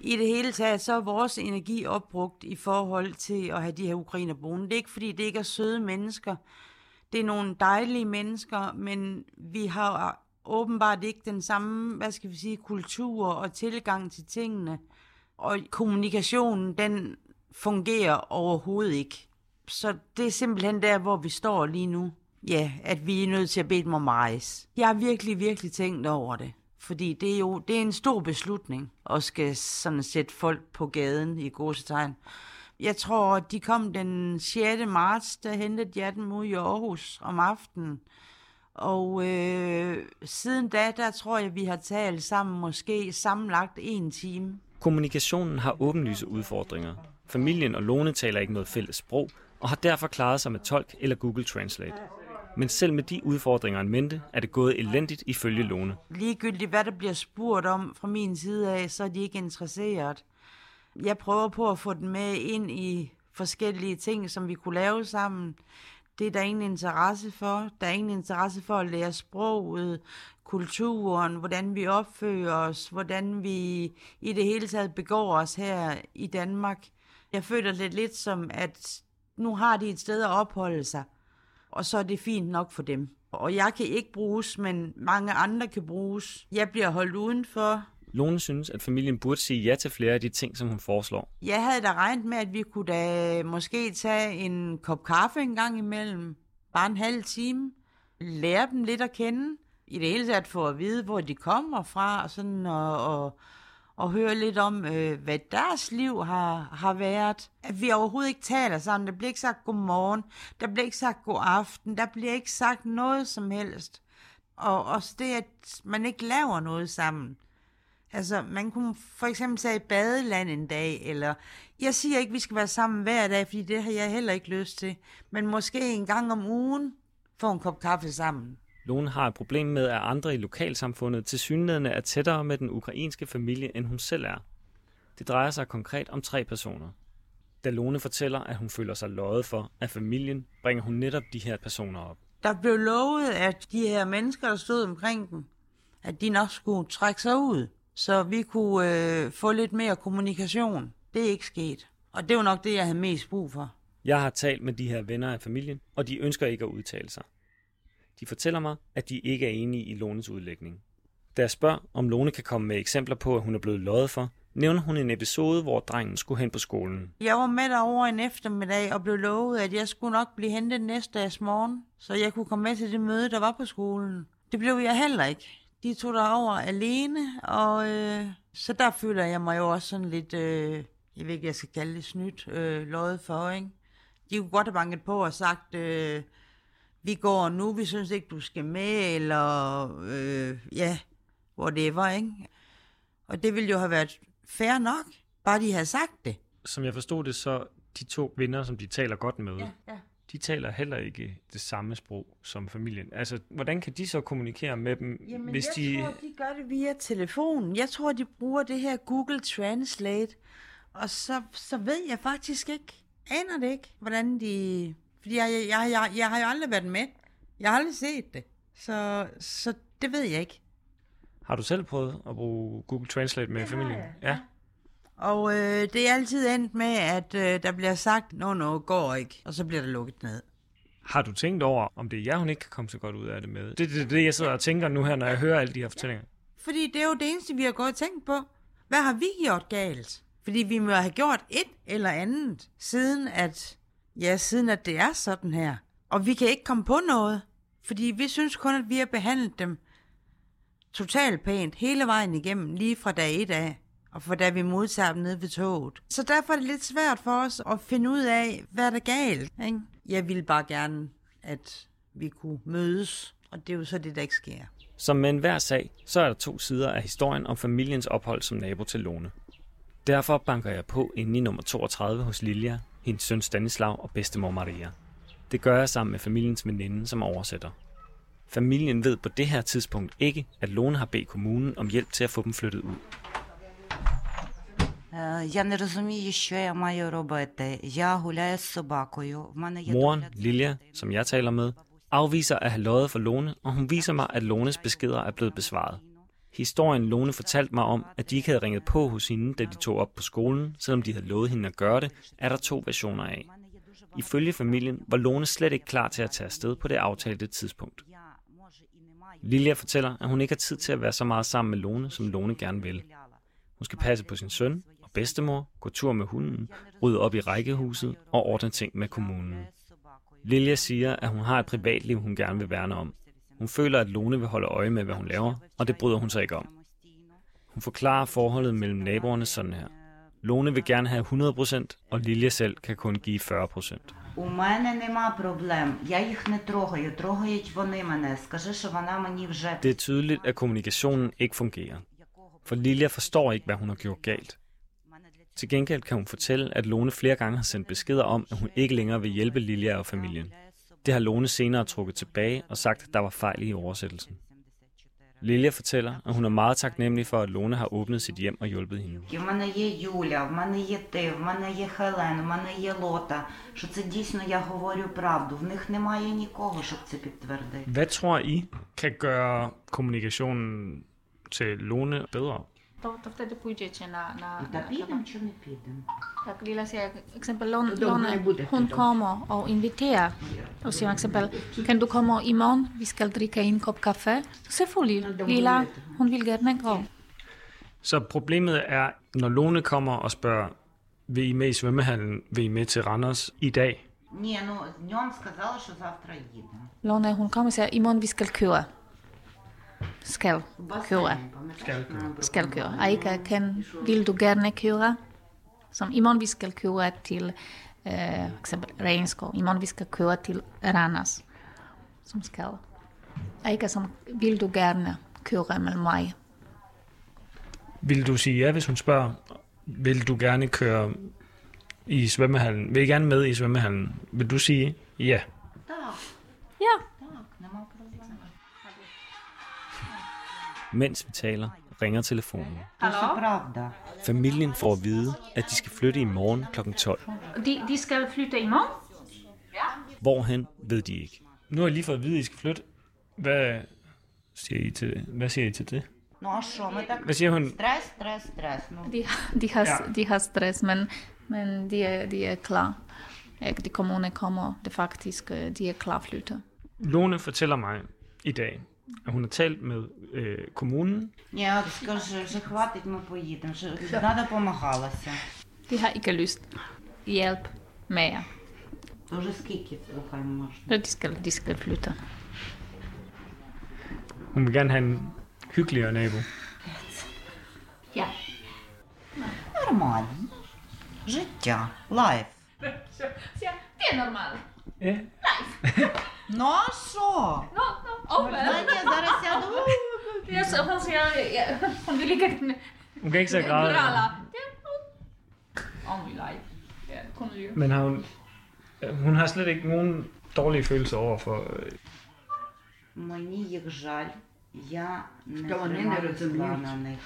I det hele taget, så er vores energi opbrugt i forhold til at have de her ukrainer boende. Det er ikke fordi, det ikke er søde mennesker. Det er nogle dejlige mennesker, men vi har åbenbart ikke den samme, hvad skal vi sige, kultur og tilgang til tingene. Og kommunikationen, den fungerer overhovedet ikke. Så det er simpelthen der, hvor vi står lige nu. Ja, at vi er nødt til at bede dem om at rejse. Jeg har virkelig, virkelig tænkt over det. Fordi det er jo det er en stor beslutning at skal sådan sætte folk på gaden i godsetegn. Jeg tror, de kom den 6. marts, der hentede jeg dem ud i Aarhus om aftenen. Og øh, siden da, der tror jeg, vi har talt sammen måske sammenlagt en time. Kommunikationen har åbenlyse udfordringer. Familien og Lone taler ikke noget fælles sprog, og har derfor klaret sig med tolk eller Google Translate. Men selv med de udfordringer en mente, er det gået elendigt ifølge Lone. Ligegyldigt hvad der bliver spurgt om fra min side af, så er de ikke interesseret. Jeg prøver på at få den med ind i forskellige ting, som vi kunne lave sammen. Det er der ingen interesse for. Der er ingen interesse for at lære sproget, kulturen, hvordan vi opfører os, hvordan vi i det hele taget begår os her i Danmark. Jeg føler det lidt som, at nu har de et sted at opholde sig, og så er det fint nok for dem. Og jeg kan ikke bruges, men mange andre kan bruges. Jeg bliver holdt udenfor. Lone synes, at familien burde sige ja til flere af de ting, som hun foreslår. Jeg havde da regnet med, at vi kunne da måske tage en kop kaffe en gang imellem. Bare en halv time. Lære dem lidt at kende. I det hele taget få at vide, hvor de kommer fra, og, sådan, og, og, og høre lidt om, øh, hvad deres liv har, har været. At vi overhovedet ikke taler sammen. Der bliver ikke sagt godmorgen. Der bliver ikke sagt god aften. Der bliver ikke sagt noget som helst. Og også det, at man ikke laver noget sammen. Altså, man kunne for eksempel tage i badeland en dag, eller jeg siger ikke, at vi skal være sammen hver dag, fordi det har jeg heller ikke lyst til, men måske en gang om ugen få en kop kaffe sammen. Lone har et problem med, at andre i lokalsamfundet til synligheden er tættere med den ukrainske familie, end hun selv er. Det drejer sig konkret om tre personer. Da Lone fortæller, at hun føler sig løjet for af familien, bringer hun netop de her personer op. Der blev lovet, at de her mennesker, der stod omkring dem, at de nok skulle trække sig ud, så vi kunne øh, få lidt mere kommunikation. Det er ikke sket. Og det var nok det, jeg havde mest brug for. Jeg har talt med de her venner af familien, og de ønsker ikke at udtale sig. De fortæller mig, at de ikke er enige i Lones udlægning. Da jeg spørger, om Lone kan komme med eksempler på, at hun er blevet løjet for, nævner hun en episode, hvor drengen skulle hen på skolen. Jeg var med over en eftermiddag og blev lovet, at jeg skulle nok blive hentet næste dags morgen, så jeg kunne komme med til det møde, der var på skolen. Det blev jeg heller ikke. De tog derover alene, og øh, så der føler jeg mig jo også sådan lidt, øh, jeg ved ikke, jeg skal kalde det snydt, øh, løjet for, ikke? De kunne godt have banket på og sagt, øh, vi går nu, vi synes ikke, du skal med, eller øh, ja, whatever, ikke? Og det ville jo have været fair nok, bare de havde sagt det. Som jeg forstod det, så de to venner, som de taler godt med, ja. de taler heller ikke det samme sprog som familien. Altså, hvordan kan de så kommunikere med dem, Jamen, hvis jeg de... tror, de gør det via telefonen. Jeg tror, de bruger det her Google Translate. Og så, så ved jeg faktisk ikke, aner det ikke, hvordan de... Fordi jeg, jeg, jeg, jeg, jeg har jo aldrig været med. Jeg har aldrig set det. Så, så det ved jeg ikke. Har du selv prøvet at bruge Google Translate med Det har familien? jeg, Ja. Og øh, det er altid endt med, at øh, der bliver sagt, nå, nå, går ikke. Og så bliver der lukket ned. Har du tænkt over, om det er jer, hun ikke kan komme så godt ud af det med? Det er det, det, jeg sidder og tænker nu her, når jeg hører alle de her fortællinger. Fordi det er jo det eneste, vi har gået og tænkt på. Hvad har vi gjort galt? Fordi vi må have gjort et eller andet, siden at, ja, siden at det er sådan her. Og vi kan ikke komme på noget, fordi vi synes kun, at vi har behandlet dem totalt pænt hele vejen igennem, lige fra dag et af, og fra da vi modtager dem nede ved toget. Så derfor er det lidt svært for os at finde ud af, hvad der er galt. Ikke? Jeg ville bare gerne, at vi kunne mødes, og det er jo så det, der ikke sker. Som med enhver sag, så er der to sider af historien om familiens ophold som nabo til Lone. Derfor banker jeg på inde i nummer 32 hos Lilja, hendes søn Stanislav og bedstemor Maria. Det gør jeg sammen med familiens veninde, som oversætter. Familien ved på det her tidspunkt ikke, at Lone har bedt kommunen om hjælp til at få dem flyttet ud. Moren, Lilia, som jeg taler med, afviser at have løjet for Lone, og hun viser mig, at Lones beskeder er blevet besvaret. Historien Lone fortalte mig om, at de ikke havde ringet på hos hende, da de tog op på skolen, selvom de havde lovet hende at gøre det, er der to versioner af. Ifølge familien var Lone slet ikke klar til at tage afsted på det aftalte tidspunkt. Lilja fortæller, at hun ikke har tid til at være så meget sammen med Lone, som Lone gerne vil. Hun skal passe på sin søn og bedstemor, gå tur med hunden, rydde op i rækkehuset og ordne ting med kommunen. Lilja siger, at hun har et privatliv, hun gerne vil værne om, Hun føler, at Lone vil holde øje med, hvad hun laver, og det bryder hun sig ikke om. Самостійно. Hun forklarer forholdet mellem naboerne sådan her. Lone vil gerne have 100%, og Lilja selv kan kun give 40%. У мене нема проблем. Я їх не трогаю. Трогають вони мене. Скажи, що вона мені вже Det er tydeligt, at kommunikationen ikke fungerer. For Lilja forstår ikke, hvad hun har gjort galt. Til gengæld kan hun fortælle, at Lone flere gange har sendt beskeder om, at hun ikke længere vil hjælpe Lilja og familien. Det har Lone senere trukket tilbage og sagt, at der var fejl i oversættelsen. Lilja fortæller, at hun er meget taknemmelig for, at Lone har åbnet sit hjem og hjulpet hende. Hvad tror I kan gøre kommunikationen til Lone bedre? To, to wtedy pójdziecie na... na, Та na підемо чи не підемо? Tak, Lila säger exempel Lon, Lone, hon kommer och inviterar och säger exempel kan du komma imorgon, vi ska dricka en kopp kaffe. Selvfølgelig, Lila, hun vil gerne gå. Så problemet er, når Lone kommer og spørger, vil I med i svømmehallen, vil I med til Randers i dag? Ні, ну днем сказали, що завтра їдемо. Lone, hun kommer og siger, imorgen vi skal køre. Skal køre. Skal køre. Aika, kan, vil du gerne køre? Som i morgen vi skal køre til øh, eksempel Regnskov. I morgen vi skal køre til Ranas. Som skal. Aika, som vil du gerne køre med mig? Vil du sige ja, hvis hun spørger, vil du gerne køre i svømmehallen? Vil I gerne med i svømmehallen? Vil du sige ja? Ja. Ja. Mens vi taler, ringer telefonen. Hallo? Familien får at vide, at de skal flytte i morgen kl. 12. De, de skal flytte i morgen? Ja. Hvorhen ved de ikke. Nu har jeg lige fået at vide, at I skal flytte. Hvad siger I til det? Hvad siger I til det? Hvad siger hun? Stress, stress, stress. De, de, har, ja. de har stress, men, men de, er, de er klar. De kommune kommer, det faktisk, øh, de er klar at flytte. Lone fortæller mig i dag, hun har talt med øh, kommunen. ні, скажи, вже хватить, ми поїдемо. Вже Надо помагалася. De har ikke lyst hjælp mere. То вже скільки слухай можна. Så de skal, de skal flytte. Hun vil gerne have en hyggeligere nabo. Ja. Нормально. Життя. Лайф. Det er normalt. Ja. Ну а що? Nå, nå, og hvad? Ні, зараз сяду. Jeg så, hun siger, ja, hun vil ikke den Hun kan ikke så græde. Grala. Ja, om vi leg. Ja, kun lyve. Men har hun, hun har slet ikke nogen dårlige følelser over for... Øh, Мені їх жаль. Я не Та вони не тримаю розуміють. зла на них.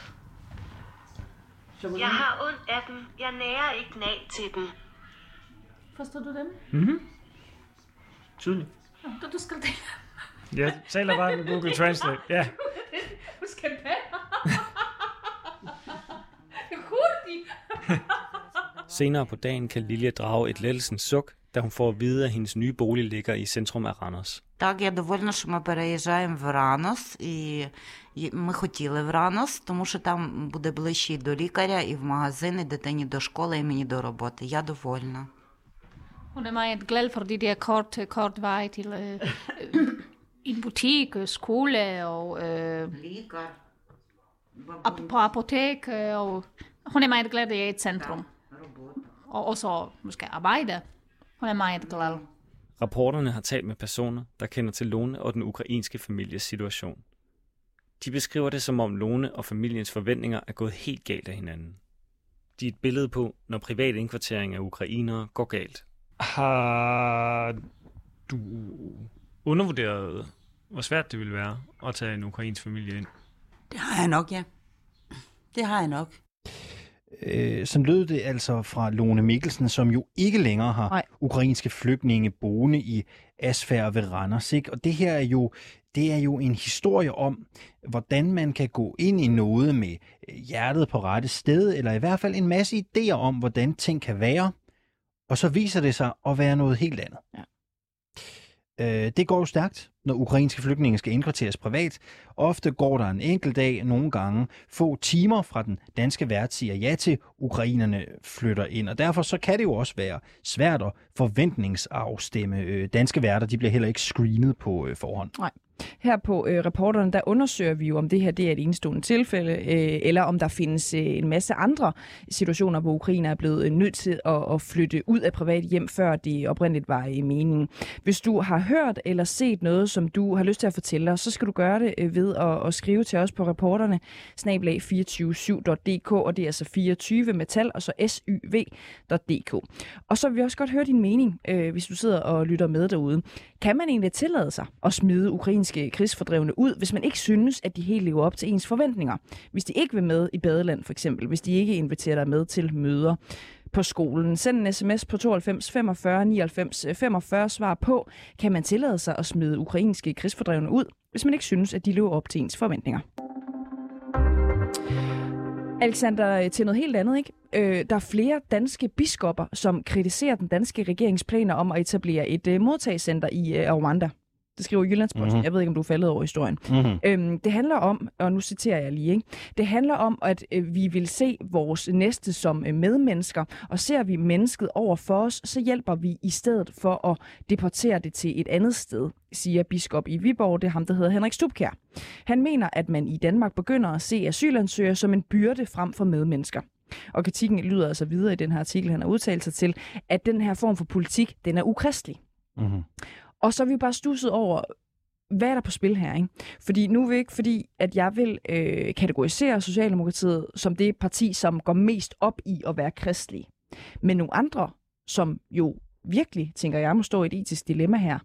Jeg har ondt af dem. Jeg nærer ikke nag til dem. Forstår du dem? mm-hmm. Tydeligt. Ja, du, du skal det. Jeg taler bare med Google Translate. Ja. Du skal det. Hurtigt. Senere på dagen kan Lilja drage et lettelsens suk, da hun får at vide, at hendes nye bolig ligger i centrum af Randers. Так, я довольна, що ми переїжджаємо в Ранос, і і ми хотіли в Ранос, тому що там буде ближче і до лікаря, і в магазин, і дитині до школи, і мені до роботи. Я довольна. Hun er meget glad for de der kort, kort vej til øh, øh, en butik, øh, skole og... Øh, Liga. Ap- på apotek, øh, og hun er meget glad, at jeg er i centrum. Og også måske arbejde. Hun er meget glad. Rapporterne har talt med personer, der kender til Lone og den ukrainske families situation. De beskriver det som om Lone og familiens forventninger er gået helt galt af hinanden. De er et billede på, når privat indkvartering af ukrainere går galt. Har du undervurderet hvor svært det ville være at tage en ukrainsk familie ind? Det har jeg nok, ja. Det har jeg nok. Øh, sådan lød det altså fra Lone Mikkelsen, som jo ikke længere har Nej. ukrainske flygtninge boende i Asfær ved Randers. Ikke? Og det her er jo, det er jo en historie om, hvordan man kan gå ind i noget med øh, hjertet på rette sted, eller i hvert fald en masse idéer om, hvordan ting kan være, og så viser det sig at være noget helt andet. Ja. Øh, det går jo stærkt, når ukrainske flygtninge skal indkvarteres privat. Ofte går der en enkelt dag, nogle gange få timer fra den danske vært siger ja til, ukrainerne flytter ind. Og derfor så kan det jo også være svært at forventningsafstemme. Øh, danske værter de bliver heller ikke screenet på øh, forhånd. Her på øh, reporterne, der undersøger vi jo, om det her det er et enestående tilfælde, øh, eller om der findes øh, en masse andre situationer, hvor Ukraine er blevet øh, nødt til at, at flytte ud af privat hjem, før det oprindeligt var i meningen. Hvis du har hørt eller set noget, som du har lyst til at fortælle os, så skal du gøre det øh, ved at, at skrive til os på reporterne, snablag 247.dk, og det er altså 24 med tal, og så syv.dk. Og så vil vi også godt høre din mening, øh, hvis du sidder og lytter med derude. Kan man egentlig tillade sig at smide ukrainske krigsfordrevne ud, hvis man ikke synes, at de helt lever op til ens forventninger? Hvis de ikke vil med i badeland for eksempel, hvis de ikke inviterer dig med til møder på skolen. Send en sms på 92 45 99 45 svar på, kan man tillade sig at smide ukrainske krigsfordrevne ud, hvis man ikke synes, at de lever op til ens forventninger? Alexander, øh, til noget helt andet, ikke? Øh, der er flere danske biskopper, som kritiserer den danske regeringsplaner om at etablere et øh, modtagscenter i øh, Rwanda. Det skriver Jyllandsposten. Mhm. Mm-hmm. Jeg ved ikke, om du er faldet over historien. Mm-hmm. Øhm, det handler om, og nu citerer jeg lige, ikke? det handler om, at øh, vi vil se vores næste som øh, medmennesker, og ser vi mennesket over for os, så hjælper vi i stedet for at deportere det til et andet sted, siger biskop i Viborg, det er ham, der hedder Henrik Stubkær. Han mener, at man i Danmark begynder at se asylansøgere som en byrde frem for medmennesker. Og kritikken lyder altså videre i den her artikel, han har udtalt sig til, at den her form for politik, den er ukristelig. Mm-hmm. Og så er vi bare stusset over, hvad er der på spil her? Ikke? Fordi nu er vi ikke fordi, at jeg vil øh, kategorisere Socialdemokratiet som det parti, som går mest op i at være kristelig. Men nogle andre, som jo virkelig, tænker jeg, må stå i et etisk dilemma her.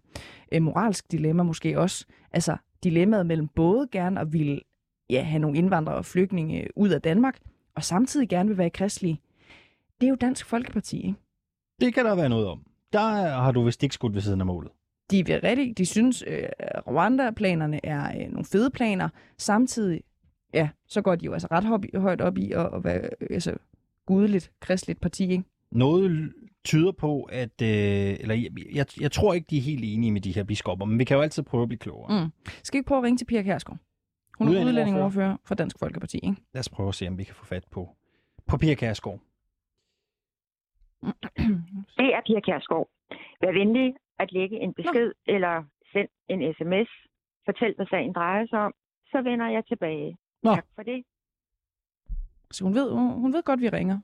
Et moralsk dilemma måske også. Altså dilemmaet mellem både gerne at ville ja, have nogle indvandrere og flygtninge ud af Danmark, og samtidig gerne vil være kristelige. Det er jo Dansk Folkeparti, ikke? Det kan der være noget om. Der har du vist ikke skudt ved siden af målet. De, vil rigtig, de synes, øh, Rwanda-planerne er øh, nogle fede planer. Samtidig, ja, så går de jo altså ret høj, højt op i at, at være øh, altså, gudeligt, kristeligt parti, ikke? Noget tyder på, at... Øh, eller jeg, jeg, jeg tror ikke, de er helt enige med de her biskopper, men vi kan jo altid prøve at blive klogere. Mm. Skal vi ikke prøve at ringe til Pia Kærsgaard? Hun er udlændingeordfører for Dansk Folkeparti, ikke? Lad os prøve at se, om vi kan få fat på, på Pia Kærsgaard. Det er Pia Kjærsgaard. Vær venlig at lægge en besked Nå. eller send en sms. Fortæl, hvad sagen drejer sig om. Så vender jeg tilbage. Nå. Tak for det. Så hun ved, hun, hun ved godt, vi ringer.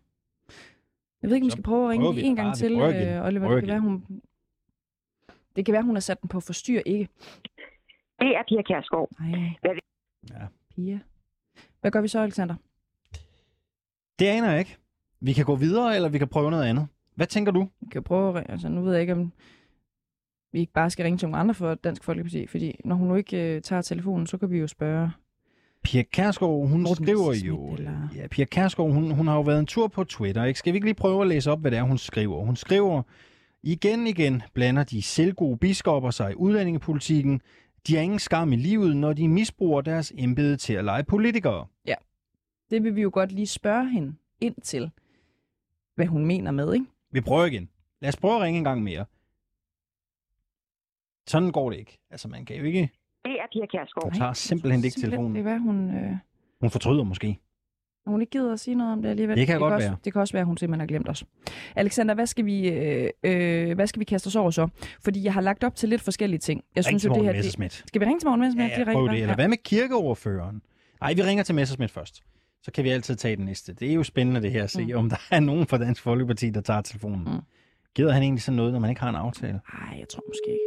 Jeg ved ikke, om vi skal prøve at ringe vi en gang til, øh, Oliver. Det kan, være, hun... det kan være, hun har sat den på forstyr, ikke? Det er Pia Kjærsgaard. Nej. Hvad Ja. Pia. Hvad gør vi så, Alexander? Det aner jeg ikke. Vi kan gå videre, eller vi kan prøve noget andet. Hvad tænker du? Vi kan prøve at ringe. Altså, nu ved jeg ikke, om vi ikke bare skal ringe til nogle andre for Dansk Folkeparti, fordi når hun nu ikke øh, tager telefonen, så kan vi jo spørge. Pia Kærsgaard, hun Morten skriver jo... eller- Ja, Pia Kærsgaard, hun, hun har jo været en tur på Twitter, ikke? Skal vi ikke lige prøve at læse op, hvad det er, hun skriver? Hun skriver, igen igen blander de selvgode biskopper sig i udlændingepolitikken. De har ingen skam i livet, når de misbruger deres embede til at lege politikere. Det vil vi jo godt lige spørge hende ind til, hvad hun mener med, ikke? Vi prøver igen. Lad os prøve at ringe en gang mere. Sådan går det ikke. Altså, man kan jo ikke... Det er Pia Kjærsgaard. Hun tager simpelthen ikke telefonen. Det er, hvad hun... Øh, Hun fortryder måske. hun ikke gider at sige noget om det alligevel. Det kan godt også, være. Det kan også være, at hun simpelthen har glemt os. Alexander, hvad skal vi, øh, øh, hvad skal vi kaste os over så? Fordi jeg har lagt op til lidt forskellige ting. Jeg Ring til jo, det Morten her, det. Skal vi ringe til Morten Messerschmidt? Ja, ja, prøv det. Eller hvad med kirkeoverføreren? Nej, vi ringer til Messerschmidt først. Så kan vi altid tage den næste. Det er jo spændende det her at se, mm. om der er nogen fra Dansk Folkeparti, der tager telefonen. Mm. Gider han egentlig sådan noget, når man ikke har en aftale? Nej, jeg tror måske ikke.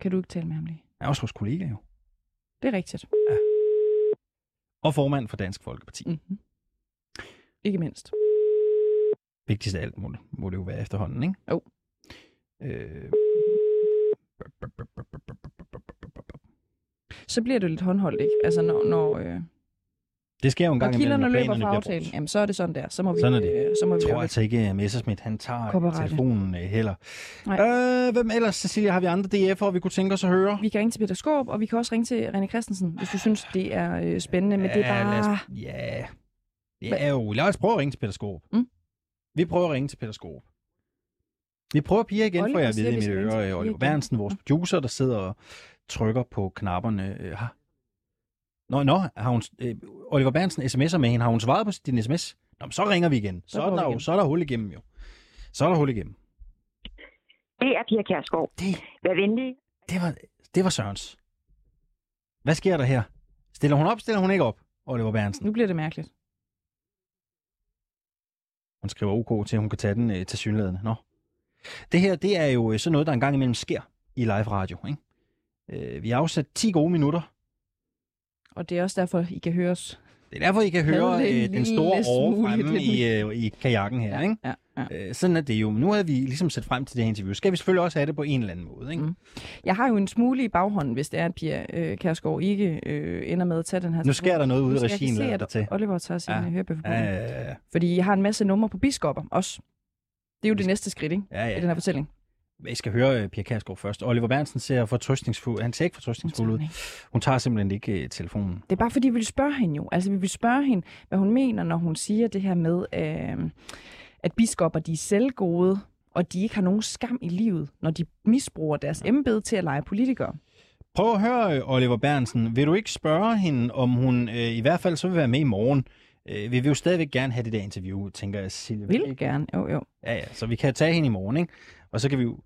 Kan du ikke tale med ham lige? Han er også vores kollega jo. Det er rigtigt. Og formand for Dansk Folkeparti. Mm. Mm-hmm. Ikke mindst. Vigtigst af alt må det, må det jo være efterhånden, ikke? Jo. Øh... Så bliver det jo lidt håndholdt, ikke? Altså, når, når, øh, Det sker jo en gang når imellem, når løber planerne fra aftalen, brugt. jamen, så er det sådan der. Så må vi, Sådan er det. Øh, så må vi Jeg tror gøre altså ikke, at Messerschmidt han tager Copyright. telefonen øh, heller. Nej. Øh, hvem ellers, Cecilia, har vi andre DF'er, vi kunne tænke os at høre? Vi kan ringe til Peter Skåb, og vi kan også ringe til René Christensen, hvis du synes, det er øh, spændende. Men det er Ja, lad bare... os, ja, det er jo... Lad os prøve at ringe til Peter Skorup. Mm. Vi prøver at ringe til Peter Skorup. Vi prøver Pia igen, Oliver får jeg vide i mit øre. Oliver. Bernsen, vores producer, der sidder og trykker på knapperne. Øh, har... Nå, nå, har hun, øh, Oliver Bernsen sms'er med hende. Har hun svaret på din sms? Nå, men så ringer vi igen. Så, Så er der, vi jo, igen. så er der hul igennem jo. Så er der hul igennem. Det er Pia Kjærsgaard. Det, Vær venlig. det, var, det var Sørens. Hvad sker der her? Stiller hun op, stiller hun ikke op, Oliver Bernsen? Nu bliver det mærkeligt. Hun skriver OK til, at hun kan tage den øh, til synlædende. Nå. Det her, det er jo øh, sådan noget, der engang imellem sker i live radio. Ikke? Øh, vi har afsat 10 gode minutter. Og det er også derfor, I kan høre os. Det er derfor, I kan høre Havde øh, den store lille år smule fremme i, øh, i kajakken her. Ikke? Ja, ja. Øh, sådan er det jo. Men nu har vi ligesom sat frem til det her interview. Skal vi selvfølgelig også have det på en eller anden måde. Ikke? Mm. Jeg har jo en smule i baghånden, hvis det er, at Pia øh, Kærsgaard ikke øh, ender med at tage den her Nu sker der noget ude i regien, lader det til. Oliver tager sin Ja. ja. hørebøffer på. Ja, Ja. ja, ja. Fordi jeg har en masse numre på biskopper også. Det er jo det næste skridt, ikke? Ja, ja. I den her fortælling. I skal høre øh, Pia Kærsgaard først. Oliver Bernsen ser fortrøstningsfuld. Han ser ikke fortrøstningsfuld ud. Hun tager simpelthen ikke øh, telefonen. Det er bare fordi, vi vil spørge hende jo. Altså, vi vil spørge hende, hvad hun mener, når hun siger det her med, øh, at biskopper, de er selvgode, og de ikke har nogen skam i livet, når de misbruger deres embede til at lege politikere. Prøv at høre, Oliver Bernsen. Vil du ikke spørge hende, om hun øh, i hvert fald så vil være med i morgen? Øh, vi vil jo stadigvæk gerne have det der interview, tænker jeg. Silje. Vil gerne, jo jo. Ja, ja, så vi kan tage hende i morgen, ikke? Og så kan vi jo...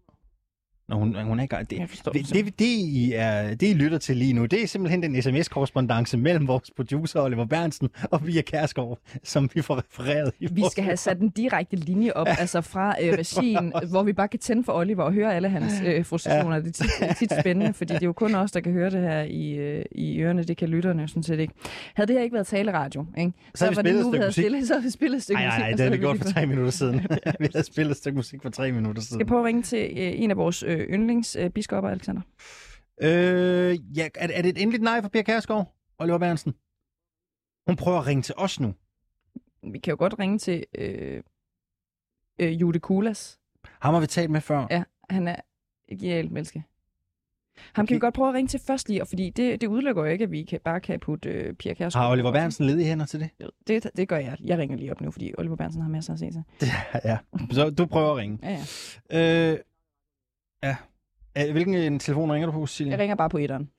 Når hun, hun er i gang. Det, Jeg forstår det, det, det, I er, det, I lytter til lige nu, det er simpelthen den sms-korrespondence mellem vores producer, Oliver Bernsen, og Pia Kærsgaard, som vi får refereret i Vi skal have sat en direkte linje op, altså fra øh, regien, hvor vi bare kan tænde for Oliver og høre alle hans øh, frustrationer. Ja. Det er tit, tit spændende, fordi det er jo kun os, der kan høre det her i, øh, i ørerne. Det kan lytterne sådan set ikke. Havde det her ikke været taleradio, ikke? Så havde vi var det nu, stykke havde stille, så havde vi spillet et stykke Nej, nej, musik. nej, og det så havde vi gjort for tre minutter siden. vi havde spillet et stykke musik for tre minutter siden. jeg prøve at ringe til øh, en af vores øh, yndlingsbiskopper, Alexander? Øh, ja, er, er det et endeligt nej for Pia Kærsgaard, Oliver Bernsen? Hun prøver at ringe til os nu. Vi kan jo godt ringe til øh, øh, Jude Kulas. Ham har vi talt med før. Ja, han er et genialt menneske. Ham kan vi Okay. godt prøve at ringe til først lige, og fordi det, det udelukker jo ikke, at vi kan, bare kan putte øh, Pia Kjærsgaard. Har Oliver Bernsen ledige hænder til det? Det, det gør jeg. Jeg ringer lige op nu, fordi Oliver Bernsen har masser at se til. ja, så du prøver at ringe. Ja, ja. Øh, ja. Øh, Hvilken en telefon ringer du på, Cecilie? Jeg ringer bare på etteren.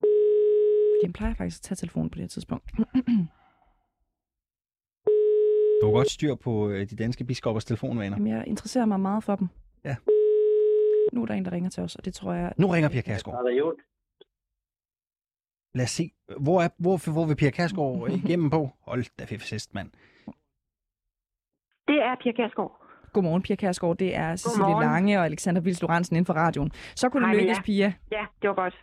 Fordi han plejer faktisk at tage telefonen på det her tidspunkt. Du har godt styr på øh, de danske biskoppers telefonvaner. Jamen, jeg interesserer mig meget for dem. Ja. Nu er der en, der ringer til os, og det tror jeg... Nu ringer Pia Kærsgaard. Lad os se. Hvor, er, hvor, hvor vil Pia Kærsgaard igennem på? Hold da fest, mand. Det er Pia Kærsgaard. Godmorgen, Pia Kærsgaard. Det er Cecilie Godmorgen. Lange og Alexander Vils Lorentzen inden for radioen. Så kunne det Hej med lykkes, jer. Pia. Ja, det var godt.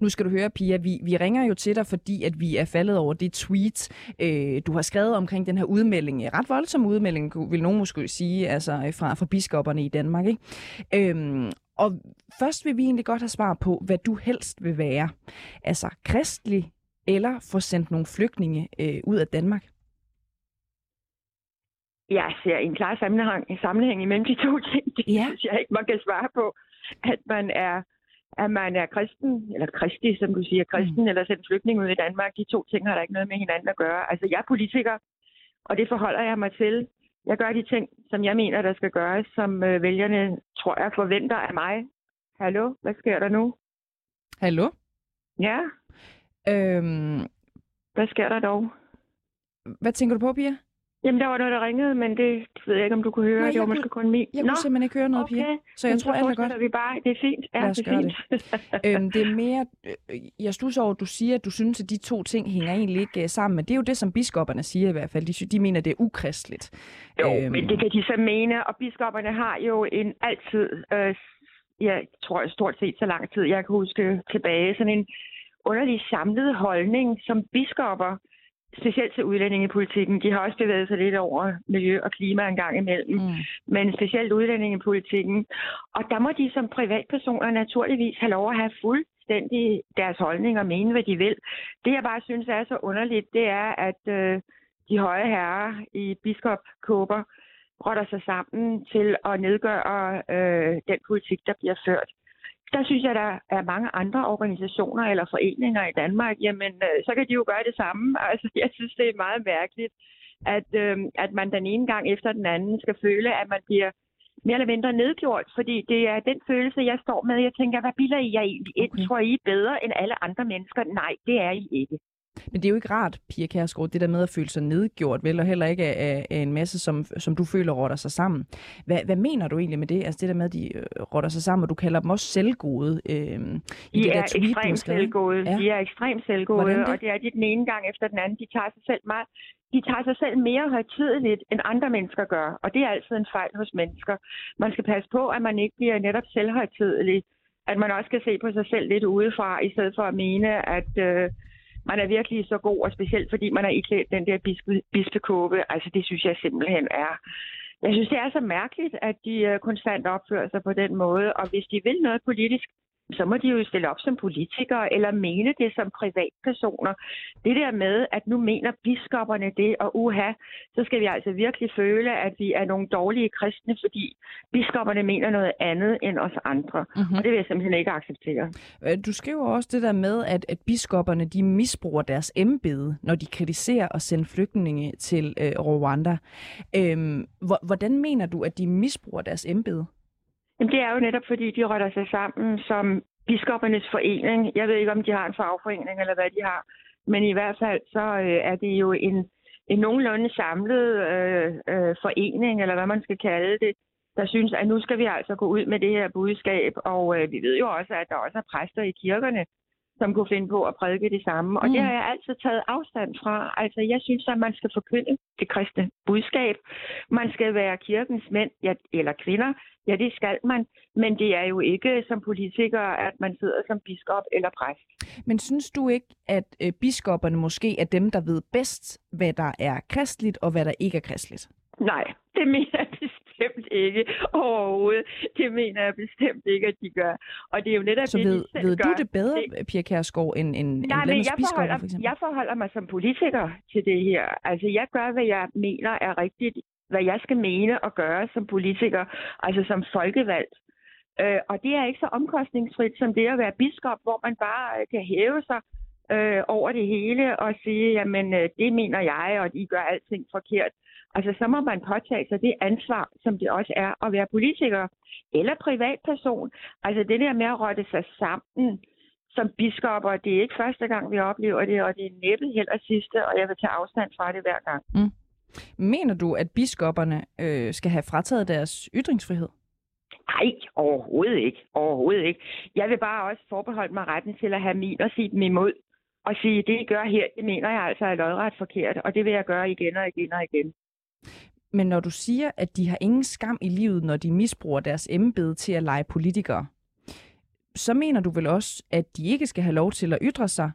Nu skal du høre, Pia, vi, vi ringer jo til dig, fordi at vi er faldet over det tweet, øh, du har skrevet omkring den her udmelding. Ret voldsom udmelding, vil nogen måske sige, altså øh, fra, fra biskopperne i Danmark. Ikke? Øhm, og først vil vi egentlig godt have svar på, hvad du helst vil være. Altså kristelig eller få sendt nogle flygtninge øh, ud af Danmark. Jeg ser en klar sammenhæng, en sammenhæng imellem de to ting. Det Ja. synes jeg ikke, man kan svare på. At man er, at man er kristen, eller kristig, som du siger, kristen, mm. eller sendt flygtning ud i Danmark. De to ting har der ikke noget med hinanden at gøre. Altså, jeg er politiker, og det forholder jeg mig til. Jeg gør de ting, som jeg mener, der skal gøres, som øh, vælgerne, tror jeg, forventer af mig. Hallo, hvad sker der nu? Hallo? Ja, Øhm, hvad sker der dog? hvad tænker du på, Pia? Jamen, der var noget, der ringede, men det ved jeg ikke, om du kunne høre. Nej, det var kunne- måske kun min. Jeg kunne simpelthen ikke høre noget, Pia. Så jeg Men tror, alt er godt. vi bare. Det er fint. Ja, Lad os det er fint. øhm, det er mere, øh, jeg stusser over, at du siger, at du synes, at de to ting hænger egentlig ikke øh, sammen, men det er jo det, som biskopperne siger i hvert fald. De, de mener, det er ukristeligt. Jo, øhm. men det kan de så mene, og biskopperne har jo en altid, øh, jeg tror stort set så lang tid, jeg kan huske tilbage, sådan en underlig samlet holdning som biskopper, specielt til udlændingepolitikken. De har også bevæget sig lidt over miljø og klima en gang imellem, Mm. men specielt udlændingepolitikken. Og der må de som privatpersoner naturligvis have lov at have fuldstændig deres holdning og mene, hvad de vil. Det, jeg bare synes er så underligt, det er, at øh, de høje herrer i biskopkåber rotter sig sammen til at nedgøre øh, den politik, der bliver ført. Der synes jeg, der er mange andre organisationer eller foreninger i Danmark, jamen øh, så kan de jo gøre det samme. Altså, jeg synes, det er meget mærkeligt, at, øh, at man den ene gang efter den anden skal føle, at man bliver mere eller mindre nedgjort, fordi det er den følelse, jeg står med. Jeg tænker, hvad bilder I jer egentlig ind? Okay. Tror I er bedre end alle andre mennesker? Nej, det er I ikke. Men det er jo ikke rart, Pia Kærsgaard, det der med at føle sig nedgjort, vel, og heller ikke af, af en masse, som, som du føler rotter sig sammen. Hvad, hvad mener du egentlig med det? Altså det der med, at de øh, rotter sig sammen, og du kalder dem også selvgode øh, i De det er tweet, ekstremt selvgode. Ja. De er ekstremt selvgode, det? og det er de den ene gang efter den anden. De tager sig selv meget. De tager sig selv mere højtideligt, end andre mennesker gør, og det er altid en fejl hos mennesker. Man skal passe på, at man ikke bliver netop selvhøjtidelig. At man også skal se på sig selv lidt udefra, i stedet for at mene, at øh, man er virkelig så god, og specielt fordi man er iklædt den der bispe, bispekåbe. Altså det synes jeg simpelthen er... Jeg synes, det er så mærkeligt, at de øh, konstant opfører sig på den måde, og hvis de vil noget politisk, så må de jo stille op som politikere, eller mene det som privatpersoner. Det der med, at nu mener biskopperne det, og uha, så skal vi altså virkelig føle, at vi er nogle dårlige kristne, fordi biskopperne mener noget andet end os andre. Mhm. Og det vil jeg simpelthen ikke acceptere. Øh, Du skriver også det der med, at, at biskopperne de misbruger deres embede, når de kritiserer at sende flygtninge til øh, Rwanda. Øhm, hvor, hvordan mener du, at de misbruger deres embede? Jamen, det er jo netop, fordi de rotter sig sammen som biskoppernes forening. Jeg ved ikke, om de har en fagforening eller hvad de har, men i hvert fald så øh, er det jo en, en nogenlunde samlet øh, øh, forening, eller hvad man skal kalde det, der synes, at nu skal vi altså gå ud med det her budskab. Og øh, vi ved jo også, at der også er præster i kirkerne, som kunne finde på at prædike det samme. Og Mm. det har jeg altid taget afstand fra. Altså, jeg synes, at man skal forkynde det kristne budskab. Man skal være kirkens mænd ja, eller kvinder. Ja, det skal man. Men det er jo ikke som politiker, at man sidder som biskop eller præst. Men synes du ikke, at øh, biskopperne måske er dem, der ved bedst, hvad der er kristligt og hvad der ikke er kristligt? Nej, det mener jeg bestemt ikke overhovedet. Det mener jeg bestemt ikke, at de gør. Og det er jo netop Så det, ved, de ved du gør. det bedre, Pia Kærsgaard, end, end, end Nej, men landets jeg forholder, for eksempel? jeg forholder mig som politiker til det her. Altså, jeg gør, hvad jeg mener er rigtigt, hvad jeg skal mene og gøre som politiker, altså som folkevalgt. Øh, og det er ikke så omkostningsfrit som det at være biskop, hvor man bare øh, kan hæve sig øh, over det hele og sige, jamen øh, det mener jeg, og I gør alting forkert. Altså så må man påtage sig det ansvar, som det også er at være politiker eller privatperson. Altså det der med at rotte sig sammen som biskopper, det er ikke første gang, vi oplever det, og det er næppe heller sidste, og jeg vil tage afstand fra det hver gang. Mener du, at biskopperne øh, skal have frataget deres ytringsfrihed? Nej, overhovedet ikke. Overhovedet ikke. Jeg vil bare også forbeholde mig retten til at have min og sige dem imod. Og sige, det I gør her, det mener jeg altså er lodret forkert, og det vil jeg gøre igen og igen og igen. Men når du siger, at de har ingen skam i livet, når de misbruger deres embede til at lege politikere, så mener du vel også, at de ikke skal have lov til at ytre sig,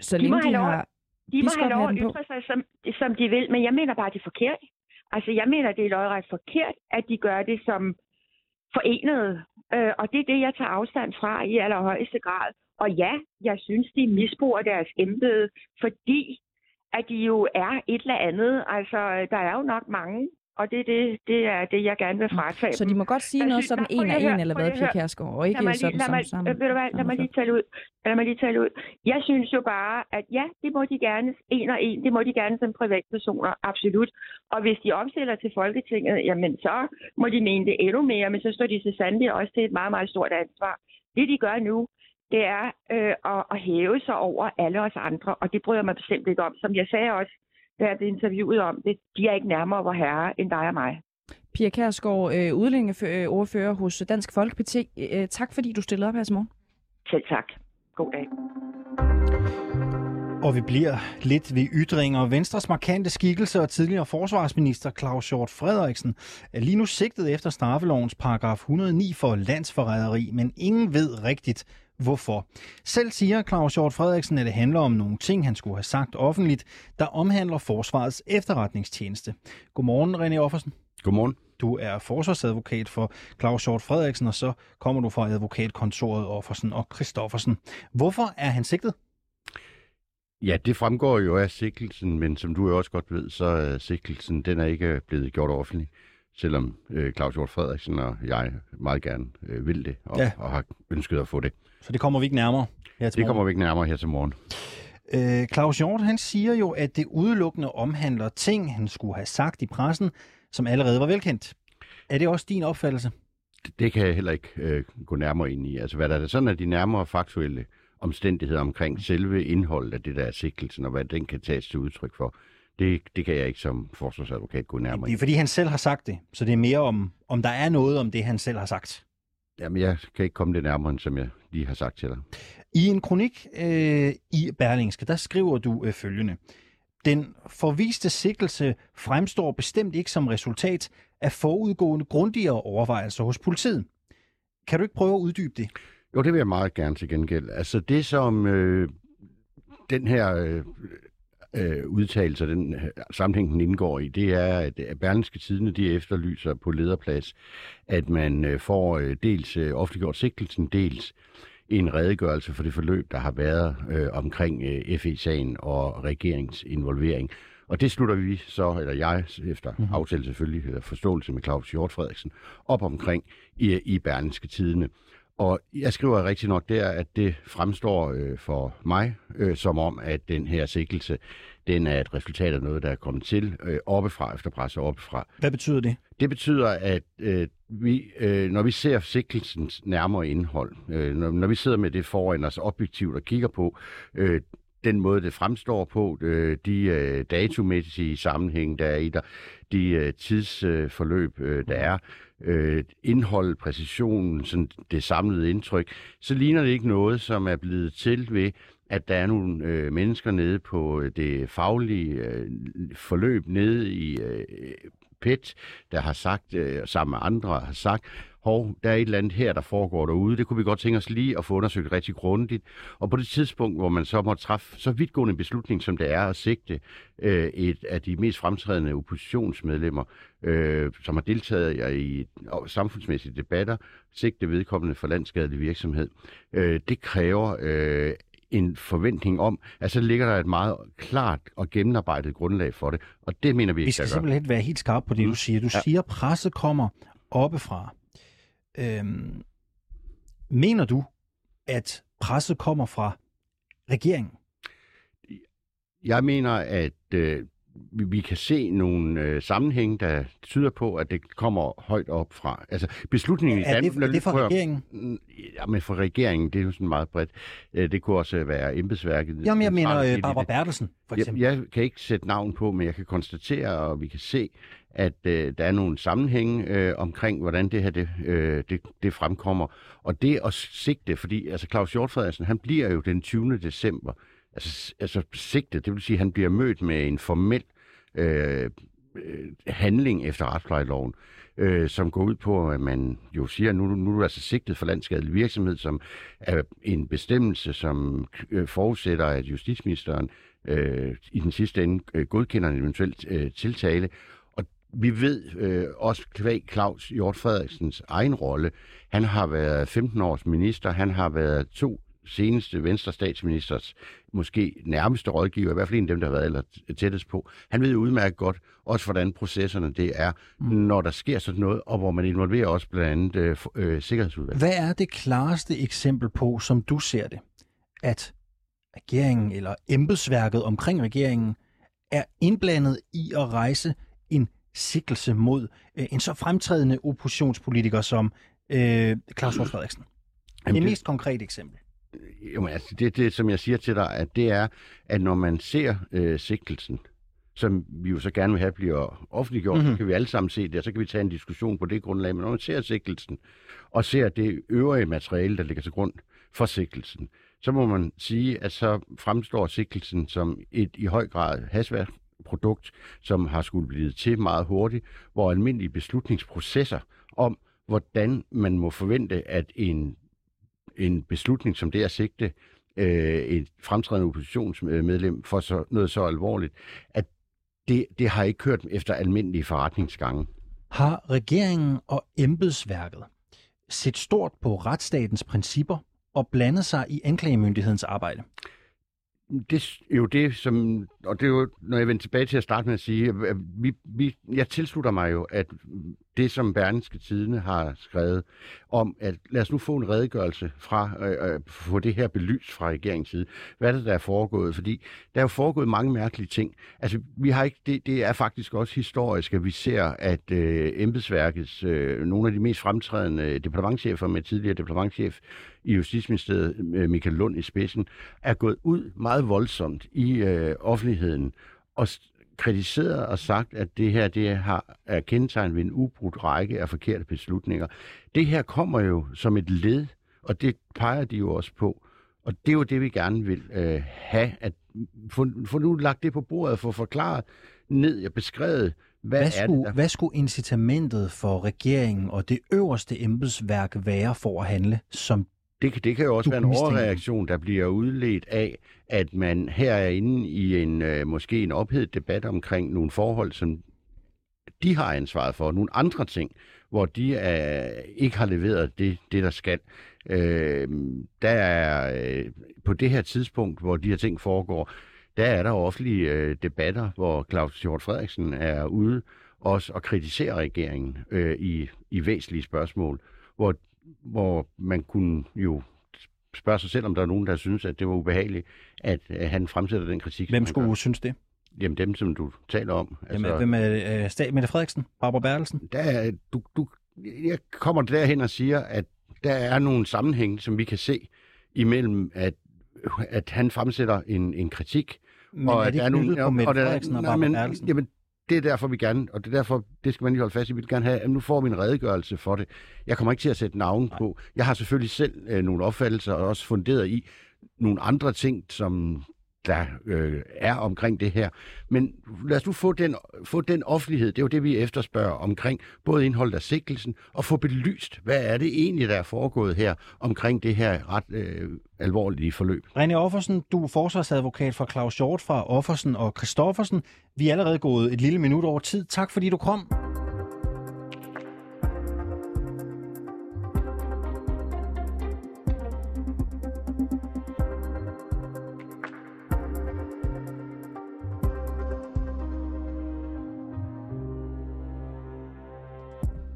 så De længe de lov- har De må have lov at ytre sig, som, som de vil, men jeg mener bare, det er forkert. Altså, jeg mener, det er lodret forkert, at de gør det som forenede. Øh, og det er det, jeg tager afstand fra i allerhøjeste grad. Og ja, jeg synes, de misbruger deres embede, fordi at de jo er et eller andet. Altså, der er jo nok mange, og det er det, det, er det jeg gerne vil fratage Så de må godt sige noget sådan en af en, eller hvad, Pia. Kærsgaard, og ikke sådan lad mig, sammen. ved du hvad, lad mig lige tale ud. Lad mig lige tale ud. Jeg synes jo bare, at ja, det må de gerne, en og en, det må de gerne som privatpersoner, absolut. Og hvis de opstiller til Folketinget, jamen så må de mene det endnu mere, men så står de til sandelig også til et meget, meget stort ansvar. Det de gør nu, det er øh, at, at hæve sig over alle os andre, og det bryder jeg mig bestemt ikke om. Som jeg sagde også, da jeg blev interviewet om det, de er ikke nærmere vor herre end dig og mig. Pia Kærsgaard, øh, udlændingeordfører hos Dansk Folkeparti. Øh, tak fordi du stillede op her til morgen. Selv tak. God dag. Og vi bliver lidt ved ytringer. Venstres markante skikkelse og tidligere forsvarsminister Claus Hjort Frederiksen er lige nu sigtet efter straffelovens paragraf 109 for landsforræderi, men ingen ved rigtigt, hvorfor. Selv siger Claus Hjort Frederiksen, at det handler om nogle ting, han skulle have sagt offentligt, der omhandler forsvarets efterretningstjeneste. Godmorgen, René Offersen. Godmorgen. Du er forsvarsadvokat for Claus Hjort Frederiksen, og så kommer du fra advokatkontoret Offersen og Christoffersen. Hvorfor er han sigtet? Ja, det fremgår jo af sigtelsen, men som du jo også godt ved, så er sigtelsen den er ikke blevet gjort offentlig, selvom øh, Claus Hjort Frederiksen og jeg meget gerne øh, vil det, og, ja. og har ønsket at få det. Så det kommer vi ikke nærmere her til Det kommer vi ikke nærmere her til morgen. Øh, Claus Hjort, han siger jo, at det udelukkende omhandler ting, han skulle have sagt i pressen, som allerede var velkendt. Er det også din opfattelse? Det, det kan jeg heller ikke øh, gå nærmere ind i. Altså, hvad der er sådan er de nærmere faktuelle omstændigheder omkring selve indholdet af det der er sigtelsen, og hvad den kan tages til udtryk for, det, det kan jeg ikke som forsvarsadvokat gå nærmere Det er ind i. fordi, han selv har sagt det, så det er mere om, om der er noget om det, han selv har sagt. Jamen, jeg kan ikke komme det nærmere, end som jeg lige har sagt til dig. I en kronik øh, i Berlingske, der skriver du øh, følgende. Den forviste sikkelse fremstår bestemt ikke som resultat af forudgående grundigere overvejelser hos politiet. Kan du ikke prøve at uddybe det? Jo, det vil jeg meget gerne til gengæld. Altså det, som øh, den her øh, øh, udtalelse, den øh, sammenhæng, den indgår i, det er, at at Berlingske Tidene, de efterlyser på lederplads, at man øh, får øh, dels øh, offentliggjort sigtelsen, dels en redegørelse for det forløb, der har været øh, omkring øh, FE-sagen og regeringens involvering. Og det slutter vi så, eller jeg, efter mm-hmm. aftale selvfølgelig, eller forståelse med Claus Hjort Frederiksen, op omkring i, i Berlingske Tidene. Og jeg skriver rigtig nok der, at det fremstår øh, for mig øh, som om, at den her sikkelse, den er et resultat af noget, der er kommet til øh, oppefra, efter pres oppefra. Hvad betyder det? Det betyder, at øh, vi, øh, når vi ser sikkelsens nærmere indhold, øh, når, når vi sidder med det foran os objektivt og kigger på øh, den måde, det fremstår på, øh, de øh, datomæssige sammenhæng, der er i der, de øh, tidsforløb, øh, der er, øh, indhold, præcisionen, sådan det samlede indtryk, så ligner det ikke noget, som er blevet til ved, at der er nogle øh, mennesker nede på øh, det faglige øh, forløb nede i øh, PET, der har sagt, øh, sammen med andre har sagt, hov, der er et eller andet her, der foregår derude. Det kunne vi godt tænke os lige at få undersøgt rigtig grundigt. Og på det tidspunkt, hvor man så må træffe så vidtgående beslutning, som det er at sigte øh, et af de mest fremtrædende oppositionsmedlemmer, øh, som har deltaget i samfundsmæssige debatter, sigte vedkommende for landskadelig virksomhed, øh, det kræver øh, en forventning om, at så ligger der et meget klart og gennemarbejdet grundlag for det. Og det mener vi ikke Vi skal simpelthen være helt skarpe på det, du siger. Du ja. siger, at presse kommer oppefra. Øhm, mener du, at presset kommer fra regeringen? Jeg mener, at øh, vi, vi kan se nogle øh, sammenhænge, der tyder på, at det kommer højt op fra. Altså beslutningen er, i Danmark... Det, er det fra regeringen? Ja, men for regeringen, det er jo sådan meget bredt. Øh, det kunne også være embedsværket. Jamen, jeg mener øh, Barbara Bertelsen, for eksempel. Jeg, jeg kan ikke sætte navn på, men jeg kan konstatere, og vi kan se, at øh, der er nogle sammenhænge øh, omkring, hvordan det her det, øh, det, det fremkommer. Og det at sigte, fordi altså Claus Hjort Frederiksen, han bliver jo den 20. december, altså, altså sigtet, det vil sige, at han bliver mødt med en formel øh, øh, handling efter retsplejeloven, øh, som går ud på, at man jo siger, nu, nu er du altså sigtet for landskadelig virksomhed, som er en bestemmelse, som øh, forudsætter, at justitsministeren øh, i den sidste ende øh, godkender en eventuel øh, tiltale, vi ved øh, også kvæg Claus Hjort Frederiksens egen rolle. Han har været 15 års minister, han har været to seneste venstre statsministers måske nærmeste rådgiver, i hvert fald en af dem, der har været eller tættest på. Han ved udmærket godt også, hvordan processerne det er, mm. når der sker sådan noget, og hvor man involverer også blandt andet øh, øh, sikkerhedsudvalget. Hvad er det klareste eksempel på, som du ser det, at regeringen eller embedsværket omkring regeringen er indblandet i at rejse en sikkelse mod øh, en så fremtrædende oppositionspolitiker som øh, Claus Frederiksen? Jamen, det mest konkrete eksempel. Jo, altså det, det, som jeg siger til dig, at det er, at når man ser øh, sigtelsen, som vi jo så gerne vil have bliver offentliggjort, mm-hmm. så kan vi alle sammen se det, og så kan vi tage en diskussion på det grundlag. Men når man ser sigtelsen, og ser det øvrige materiale, der ligger til grund for sigtelsen, så må man sige, at så fremstår sigtelsen som et i høj grad hasværk produkt, som har skulle blive til meget hurtigt, hvor almindelige beslutningsprocesser om, hvordan man må forvente, at en, en beslutning som det at sigte øh, et fremtrædende oppositionsmedlem for så, noget så alvorligt, at det, det har ikke kørt efter almindelige forretningsgange. Har regeringen og embedsværket set stort på retsstatens principper og blandet sig i anklagemyndighedens arbejde? Det er jo det, som, og det er jo, når jeg vender tilbage til at starte med at sige, at vi, vi, jeg tilslutter mig jo, at det, som Berlingske Tidene har skrevet om, at lad os nu få en redegørelse fra, øh, øh, få det her belyst fra regeringens side. Hvad er det, der er foregået? Fordi der er jo foregået mange mærkelige ting. Altså, vi har ikke, det, det er faktisk også historisk, at vi ser, at øh, embedsværkets, øh, nogle af de mest fremtrædende departementchefer med tidligere departementchef i Justitsministeriet, øh, Michael Lund i spidsen, er gået ud meget voldsomt i øh, offentligheden og kritiseret og sagt, at det her det har, er kendetegnet ved en ubrudt række af forkerte beslutninger. Det her kommer jo som et led, og det peger de jo også på. Og det er jo det, vi gerne vil øh, have, at få, få nu lagt det på bordet, få forklaret ned og beskrevet, hvad, hvad, skulle, er det, der... hvad skulle incitamentet for regeringen og det øverste embedsværk være for at handle, som det, det kan jo også være en overreaktion, der bliver udledt af, at man her er inde i en øh, måske en ophedet debat omkring nogle forhold, som de har ansvaret for, nogle andre ting, hvor de øh, ikke har leveret det, det der skal. Øh, der er øh, på det her tidspunkt, hvor de her ting foregår, der er der offentlige øh, debatter, hvor Claus Hjort Frederiksen er ude også og kritiserer regeringen øh, i, i væsentlige spørgsmål, hvor hvor man kunne jo spørge sig selv, om der er nogen, der synes, at det var ubehageligt, at, han fremsætter den kritik. Hvem skulle gør. synes det? Jamen dem, som du taler om. Jamen, altså, hvem er uh, Mette Frederiksen? Barbara Bertelsen? Der, du, du, jeg kommer derhen og siger, at der er nogle sammenhæng, som vi kan se imellem, at, at han fremsætter en, en kritik. Men og er det ikke knyttet på Mette Frederiksen og, Barbara Bertelsen? Jamen, det er derfor, vi gerne, og det er derfor, det skal man lige holde fast i, vi vil gerne have, at nu får vi en redegørelse for det. Jeg kommer ikke til at sætte navn på. Jeg har selvfølgelig selv øh, nogle opfattelser, og også funderet i nogle andre ting, som der øh, er omkring det her. Men lad os nu få den, få den offentlighed, det er jo det, vi efterspørger omkring både indholdet af sigtelsen, og få belyst, hvad er det egentlig, der er foregået her omkring det her ret øh, alvorlige forløb. René Offersen, du er forsvarsadvokat for Claus Hjort fra Offersen og Christoffersen. Vi er allerede gået et lille minut over tid. Tak fordi du kom.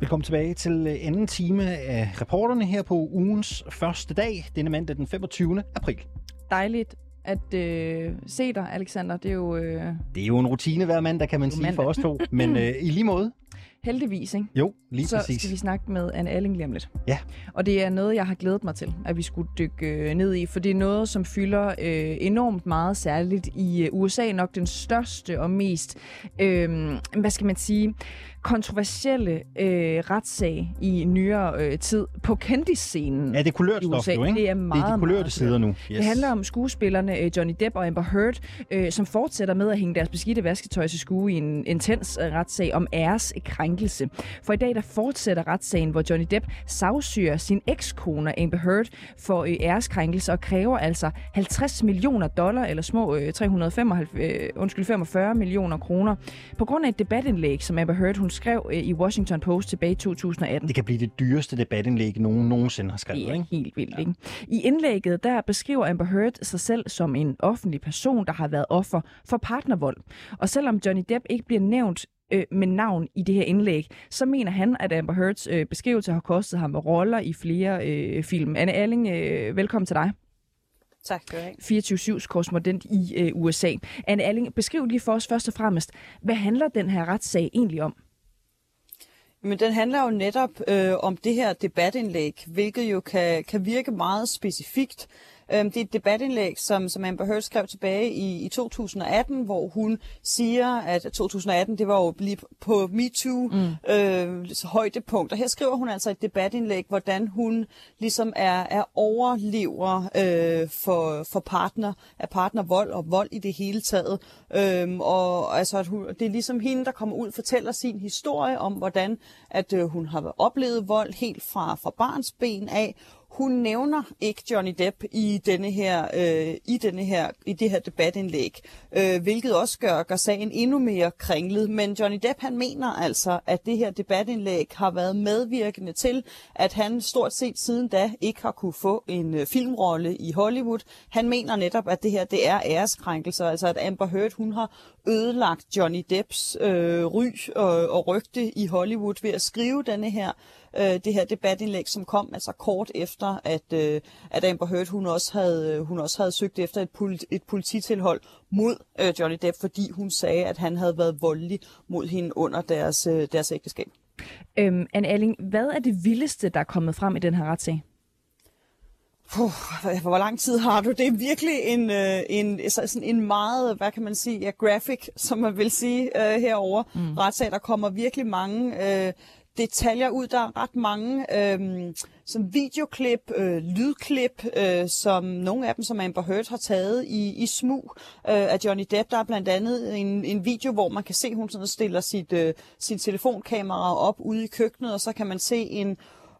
Velkommen tilbage til øh, anden time af reporterne her på ugens første dag, denne mandag den 25. april. Dejligt at øh, se dig, Alexander. Det er jo... Øh... Det er jo en rutine hver mandag, kan man sige, mandag. for os to. Men øh, i lige måde. Heldigvis, ikke? Jo, lige så præcis. skal vi snakke med Anne Alling lige om lidt. Ja. Og det er noget, jeg har glædet mig til, at vi skulle dykke øh, ned i, for det er noget, som fylder øh, enormt meget, særligt i øh, USA, nok den største og mest, øh, hvad skal man sige, kontroversielle øh, retssag i nyere øh, tid på kendisscenen Ja, det er kulørt stof jo, ikke? Det er meget, det er de kulørte meget sider nu. Yes. Det handler om skuespillerne øh, Johnny Depp og Amber Heard, øh, som fortsætter med at hænge deres beskidte vasketøj til skue i en intens øh, retssag om æreskrænkelse. For i dag der fortsætter retssagen, hvor Johnny Depp savsyrer sin ekskone Amber Heard for øh, æreskrænkelse og kræver altså 50 millioner dollar, eller små øh, 395, øh, undskyld, 45 millioner kroner, på grund af et debatindlæg, som Amber Heard hun skrev øh, i Washington Post tilbage i 2018. Det kan blive det dyreste debatindlæg, nogen nogensinde har skrevet, Det er ikke? helt vildt, ikke? I indlægget, der beskriver Amber Heard sig selv som en offentlig person, der har været offer for partnervold. Og selvom Johnny Depp ikke bliver nævnt øh, med navn i det her indlæg, så mener han, at Amber Heards øh, beskrivelse har kostet ham roller i flere øh, film. Anne Alling, øh, velkommen til dig. Tak skal du have. 24-7's korrespondent i øh, USA. Anne Alling, beskriv lige for os først og fremmest, hvad handler den her retssag egentlig om? Men den handler jo netop øh, om det her debatindlæg, hvilket jo kan, kan virke meget specifikt. Øhm, det er et debatindlæg, som, som Amber Heard skrev tilbage i, i 2018, hvor hun siger, at 2018 det var jo lige på MeToo mm. øh, højdepunkt. Og her skriver hun altså et debatindlæg, hvordan hun ligesom er, er overlever øh, for, for partner, af partnervold og vold i det hele taget. Øhm, og altså, at hun, det er ligesom hende, der kommer ud og fortæller sin historie om, hvordan at øh, hun har oplevet vold helt fra, fra barns ben af. Hun nævner ikke Johnny Depp i denne her øh, i denne her i det her debatindlæg, øh, hvilket også gør, gør sagen endnu mere kringlet. Men Johnny Depp han mener altså, at det her debatindlæg har været medvirkende til, at han stort set siden da ikke har kunne få en øh, filmrolle i Hollywood. Han mener netop, at det her det er æreskrænkelser, altså at Amber Heard hun har ødelagt Johnny Depps øh, ry og, og rygte i Hollywood ved at skrive denne her øh, det her debatindlæg, som kom altså kort efter, at, øh, at Amber Heard hun også havde, hun også havde søgt efter et, politi, et polititilhold mod øh, Johnny Depp, fordi hun sagde, at han havde været voldelig mod hende under deres, øh, deres ægteskab. Øhm, Anne Alling, hvad er det vildeste, der er kommet frem i den her retssag? Puh, hvor lang tid har du? Det er virkelig en, øh, en, sådan en meget, hvad kan man sige, ja, graphic, som man vil sige øh, herover mm. retssag. Der kommer virkelig mange øh, detaljer ud. Der er ret mange øh, som videoklip, øh, lydklip, øh, som nogle af dem, som Amber Heard har taget i, i smug øh, af Johnny Depp. Der er blandt andet en, en video, hvor man kan se, at hun sådan stiller sit, øh, sin telefonkamera op ude i køkkenet, og så kan man se en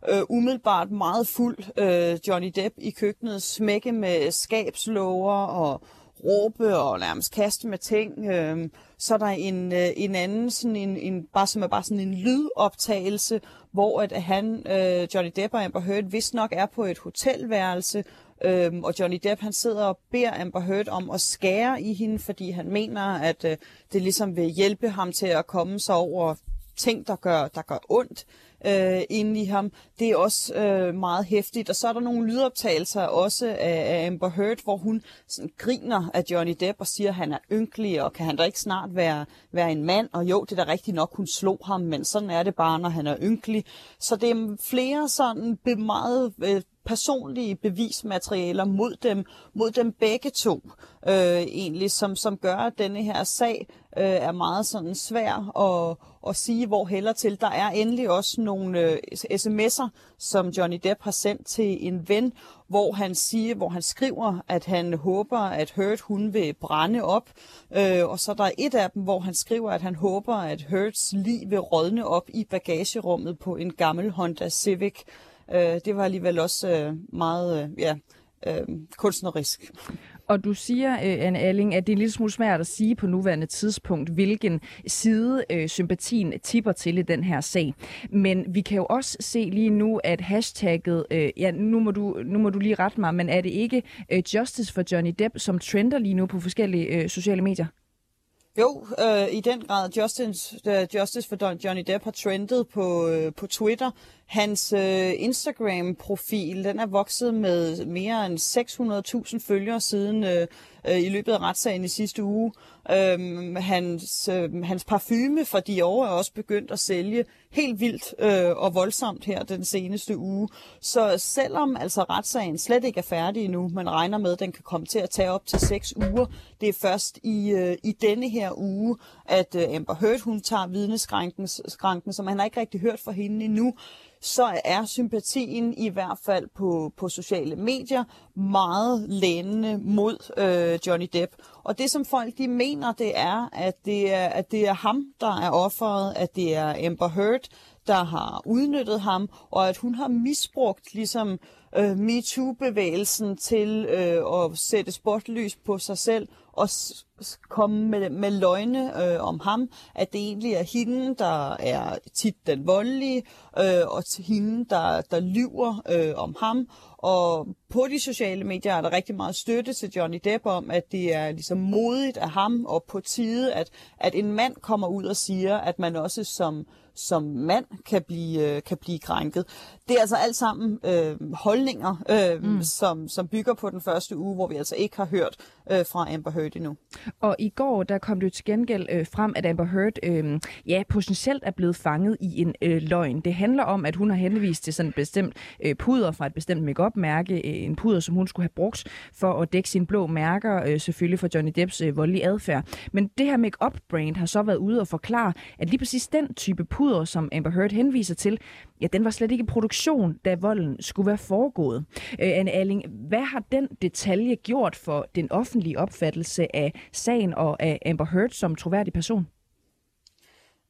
øh, umiddelbart meget fuld øh, Johnny Depp i køkkenet, smække med skabslåger og råbe og nærmest kaste med ting. Øh, så er der en, øh, en anden, sådan en, en, bare, som er bare sådan en lydoptagelse, hvor at han, øh, Johnny Depp og Amber Heard, vist nok er på et hotelværelse, Øhm, og Johnny Depp han sidder og beder Amber Heard om at skære i hende, fordi han mener, at øh, det ligesom vil hjælpe ham til at komme sig over ting, der gør, der gør ondt øh, inde i ham. Det er også øh, meget hæftigt. Og så er der nogle lydoptagelser også af, af Amber Heard, hvor hun sådan griner af Johnny Depp og siger, at han er ynkelig, og kan han da ikke snart være, være en mand? Og jo, det er da rigtigt nok, hun slog ham, men sådan er det bare, når han er ynkelig. Så det er flere sådan meget... Øh, personlige bevismaterialer mod dem, mod dem begge to, øh, egentlig, som, som gør, at denne her sag øh, er meget sådan svær at, at sige, hvor heller til. Der er endelig også nogle øh, sms'er, som Johnny Depp har sendt til en ven, hvor han siger, hvor han skriver, at han håber, at Hurt hun vil brænde op. Øh, og så der er et af dem, hvor han skriver, at han håber, at Hurts liv vil rådne op i bagagerummet på en gammel Honda Civic. Øh, det var alligevel også øh, meget øh, ja, øh, kunstnerisk. Og du siger, øh, Anne Alling, at det er lidt smule svært at sige på nuværende tidspunkt, hvilken side øh, sympatien tipper til i den her sag. Men vi kan jo også se lige nu, at hashtagget, øh, ja, nu må, du, nu må du lige rette mig, men er det ikke øh, Justice for Johnny Depp, som trender lige nu på forskellige øh, sociale medier? Jo, øh, i den grad. Justice, uh, Justice for Johnny Depp har trendet på, øh, på Twitter. Hans øh, Instagram-profil, den er vokset med mere end 600.000 følgere siden øh, øh, i løbet af retssagen i sidste uge. Øhm, hans, øh, hans parfume fra Dior er også begyndt at sælge helt vildt øh, og voldsomt her den seneste uge. Så selvom altså retssagen slet ikke er færdig endnu, man regner med, at den kan komme til at tage op til seks uger, det er først i, øh, i denne her uge, at øh, Amber Heard hun tager vidneskranken, så man har ikke rigtig hørt fra hende endnu så er sympatien i hvert fald på, på sociale medier meget lænende mod øh, Johnny Depp. Og det som folk de mener, det er, at det er, at det er ham, der er offeret, at det er Amber Heard, der har udnyttet ham, og at hun har misbrugt ligesom øh, MeToo-bevægelsen til øh, at sætte spotlys på sig selv og komme med, med løgne øh, om ham, at det egentlig er hende, der er tit den voldelige, øh, og hende, der, der lyver øh, om ham. Og på de sociale medier er der rigtig meget støtte til Johnny Depp om, at det er ligesom modigt af ham og på tide, at, at en mand kommer ud og siger, at man også som som mand kan blive, øh, kan blive krænket. Det er altså alt sammen øh, holdninger, øh, mm. som, som bygger på den første uge, hvor vi altså ikke har hørt øh, fra Amber Heard endnu. Og i går, der kom det til gengæld øh, frem, at Amber Heard øh, ja, potentielt er blevet fanget i en øh, løgn. Det handler om, at hun har henvist til sådan et bestemt øh, puder fra et bestemt makeup-mærke, øh, en puder, som hun skulle have brugt for at dække sine blå mærker, øh, selvfølgelig for Johnny Depps øh, voldelige adfærd. Men det her makeup-brand har så været ude og forklare, at lige præcis den type puder, som Amber Heard henviser til, ja, den var slet ikke i produktion, da volden skulle være foregået. Øh, Anne Alling, hvad har den detalje gjort for den offentlige opfattelse af sagen og af Amber Heard som troværdig person?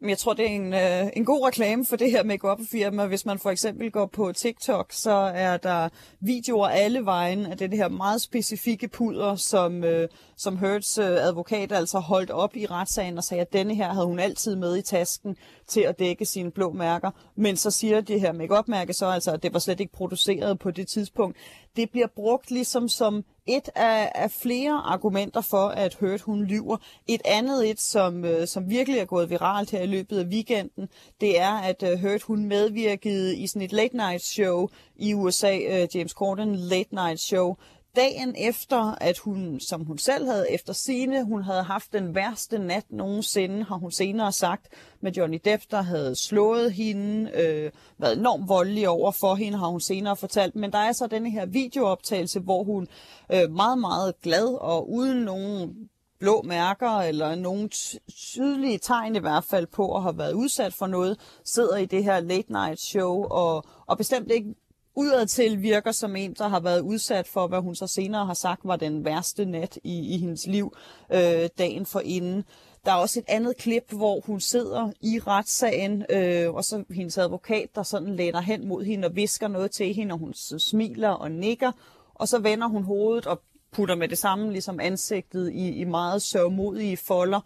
Jeg tror, det er en, øh, en god reklame for det her make firma Hvis man for eksempel går på TikTok, så er der videoer alle vejen af det her meget specifikke puder, som, øh, som Hertz øh, advokat altså holdt op i retssagen og sagde, at denne her havde hun altid med i tasken til at dække sine blå mærker. Men så siger det her make mærke så altså, at det var slet ikke produceret på det tidspunkt. Det bliver brugt ligesom som et af, af flere argumenter for, at Hurt hun lyver. Et andet et, som, øh, som virkelig er gået viralt her i løbet af weekenden, det er, at øh, Hurt hun medvirkede i sådan et late night show i USA, øh, James Corden Late Night Show, dagen efter, at hun, som hun selv havde efter sine, hun havde haft den værste nat nogensinde, har hun senere sagt, med Johnny Depp, der havde slået hende, øh, været enormt voldelig over for hende, har hun senere fortalt. Men der er så denne her videooptagelse, hvor hun øh, meget, meget glad og uden nogen blå mærker eller nogen tydelige tegn i hvert fald på at have været udsat for noget, sidder i det her late night show og, og bestemt ikke udadtil virker som en, der har været udsat for, hvad hun så senere har sagt var den værste nat i, i hendes liv øh, dagen for inden. Der er også et andet klip, hvor hun sidder i retssagen, øh, og så hendes advokat, der sådan læner hen mod hende og visker noget til hende, og hun smiler og nikker, og så vender hun hovedet og putter med det samme ligesom ansigtet i, i meget sørgmodige folder.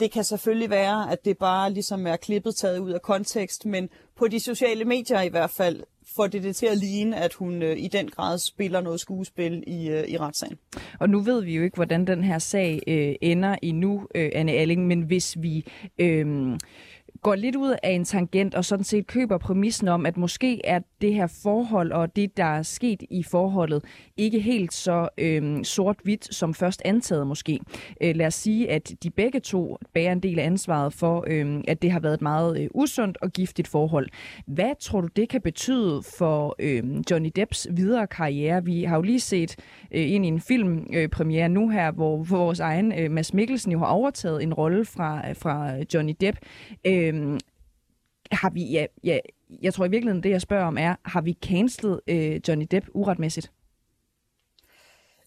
Det kan selvfølgelig være, at det bare ligesom er klippet taget ud af kontekst, men på de sociale medier i hvert fald får det det til at ligne, at hun øh, i den grad spiller noget skuespil i, øh, i retssagen. Og nu ved vi jo ikke, hvordan den her sag øh, ender endnu, øh, Anne Alling, men hvis vi... Øh, går lidt ud af en tangent og sådan set køber præmissen om, at måske er det her forhold og det, der er sket i forholdet, ikke helt så øh, sort-hvidt som først antaget måske. Øh, lad os sige, at de begge to bærer en del af ansvaret for, øh, at det har været et meget øh, usundt og giftigt forhold. Hvad tror du, det kan betyde for øh, Johnny Depps videre karriere? Vi har jo lige set øh, ind i en filmpremiere øh, nu her, hvor, hvor vores egen øh, Mads Mikkelsen jo har overtaget en rolle fra, øh, fra Johnny Depp. Øh, Øhm, har vi, ja, ja, jeg tror i virkeligheden, det jeg spørger om er, har vi cancelet øh, Johnny Depp uretmæssigt?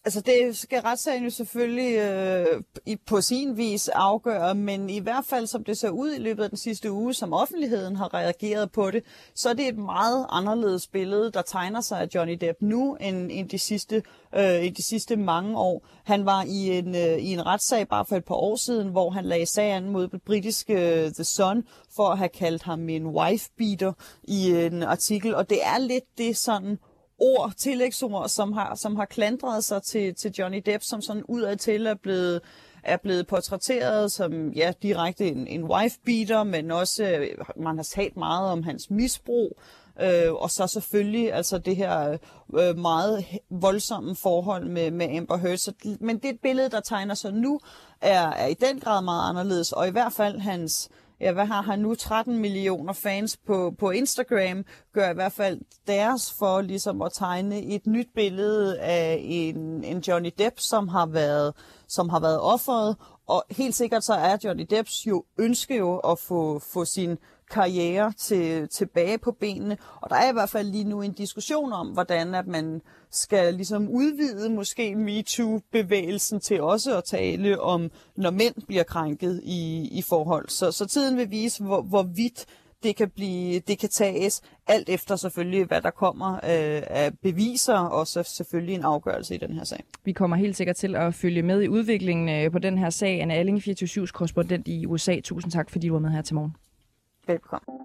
Altså det skal retssagen jo selvfølgelig øh, i, på sin vis afgøre, men i hvert fald som det ser ud i løbet af den sidste uge, som offentligheden har reageret på det, så er det et meget anderledes billede, der tegner sig af Johnny Depp nu, end, end de, sidste, øh, i de sidste mange år. Han var i en, øh, i en retssag bare for et par år siden, hvor han lagde sagen mod det britiske øh, The Sun for at have kaldt ham en wife beater i en artikel, og det er lidt det sådan ord, tillægsord, som har, som har klandret sig til, til Johnny Depp, som sådan udadtil er blevet, er blevet portrætteret som ja, direkte en, en wife beater, men også øh, man har talt meget om hans misbrug. Øh, og så selvfølgelig altså det her øh, meget voldsomme forhold med, med Amber Heard. Så, men det billede, der tegner sig nu, er, er i den grad meget anderledes, og i hvert fald hans, ja, hvad har han nu, 13 millioner fans på, på Instagram, gør i hvert fald deres for ligesom at tegne et nyt billede af en, en Johnny Depp, som har været, som har været offeret, og helt sikkert så er Johnny Depps jo ønske jo at få, få sin karriere til, tilbage på benene. Og der er i hvert fald lige nu en diskussion om, hvordan at man skal ligesom udvide måske MeToo-bevægelsen til også at tale om, når mænd bliver krænket i, i forhold. Så, så tiden vil vise, hvor, hvor vidt det kan, blive, det kan tages, alt efter selvfølgelig, hvad der kommer øh, af beviser, og så selvfølgelig en afgørelse i den her sag. Vi kommer helt sikkert til at følge med i udviklingen øh, på den her sag. Anna Alling, 24-7's korrespondent i USA. Tusind tak, fordi du var med her til morgen. Velkommen.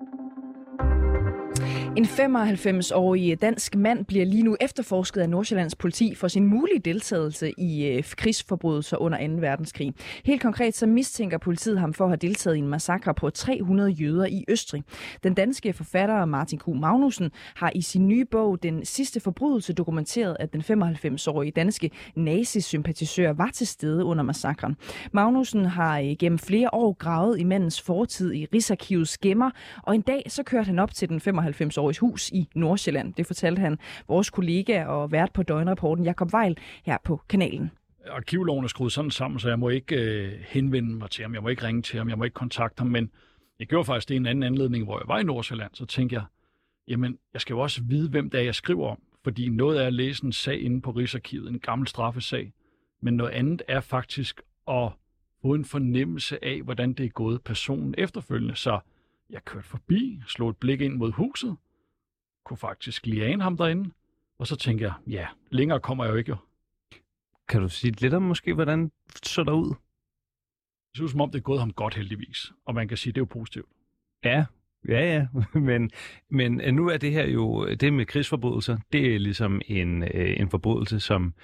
En 95-årig øh, dansk mand bliver lige nu efterforsket af Nordsjællands politi for sin mulige deltagelse i øh, krigsforbrydelser under 2. verdenskrig. Helt konkret så mistænker politiet ham for at have deltaget i en massakre på 300 jøder i Østrig. Den danske forfatter Martin Q. Magnussen har i sin nye bog Den sidste forbrydelse dokumenteret, at den 95-årige danske nazisympatisør var til stede under massakren. Magnussen har øh, gennem flere år gravet i mandens fortid i Rigsarkivets gemmer, og en dag så kørte han op til den 95 årige hus i Nordsjælland. Det fortalte han vores kollega og vært på døgnrapporten Jakob Vejl, her på kanalen. Arkivloven er skruet sådan sammen, så jeg må ikke øh, henvende mig til ham, jeg må ikke ringe til ham, jeg må ikke kontakte ham, men jeg gjorde faktisk det i en anden anledning, hvor jeg var i Nordsjælland, så tænkte jeg, jamen, jeg skal jo også vide, hvem det er, jeg skriver om, fordi noget er at læse en sag inde på Rigsarkivet, en gammel straffesag, men noget andet er faktisk at få en fornemmelse af, hvordan det er gået personen efterfølgende, så jeg kørte forbi, slog et blik ind mod huset, kunne faktisk lige ane ham derinde, og så tænkte jeg, ja, længere kommer jeg jo ikke jo. Kan du sige lidt om måske, hvordan så der ud? Det ser som om, det er gået ham godt heldigvis, og man kan sige, det er jo positivt. Ja, ja, ja, men, men øh, nu er det her jo, det med krigsforbrydelser, det er ligesom en, øh, en forbrydelse, som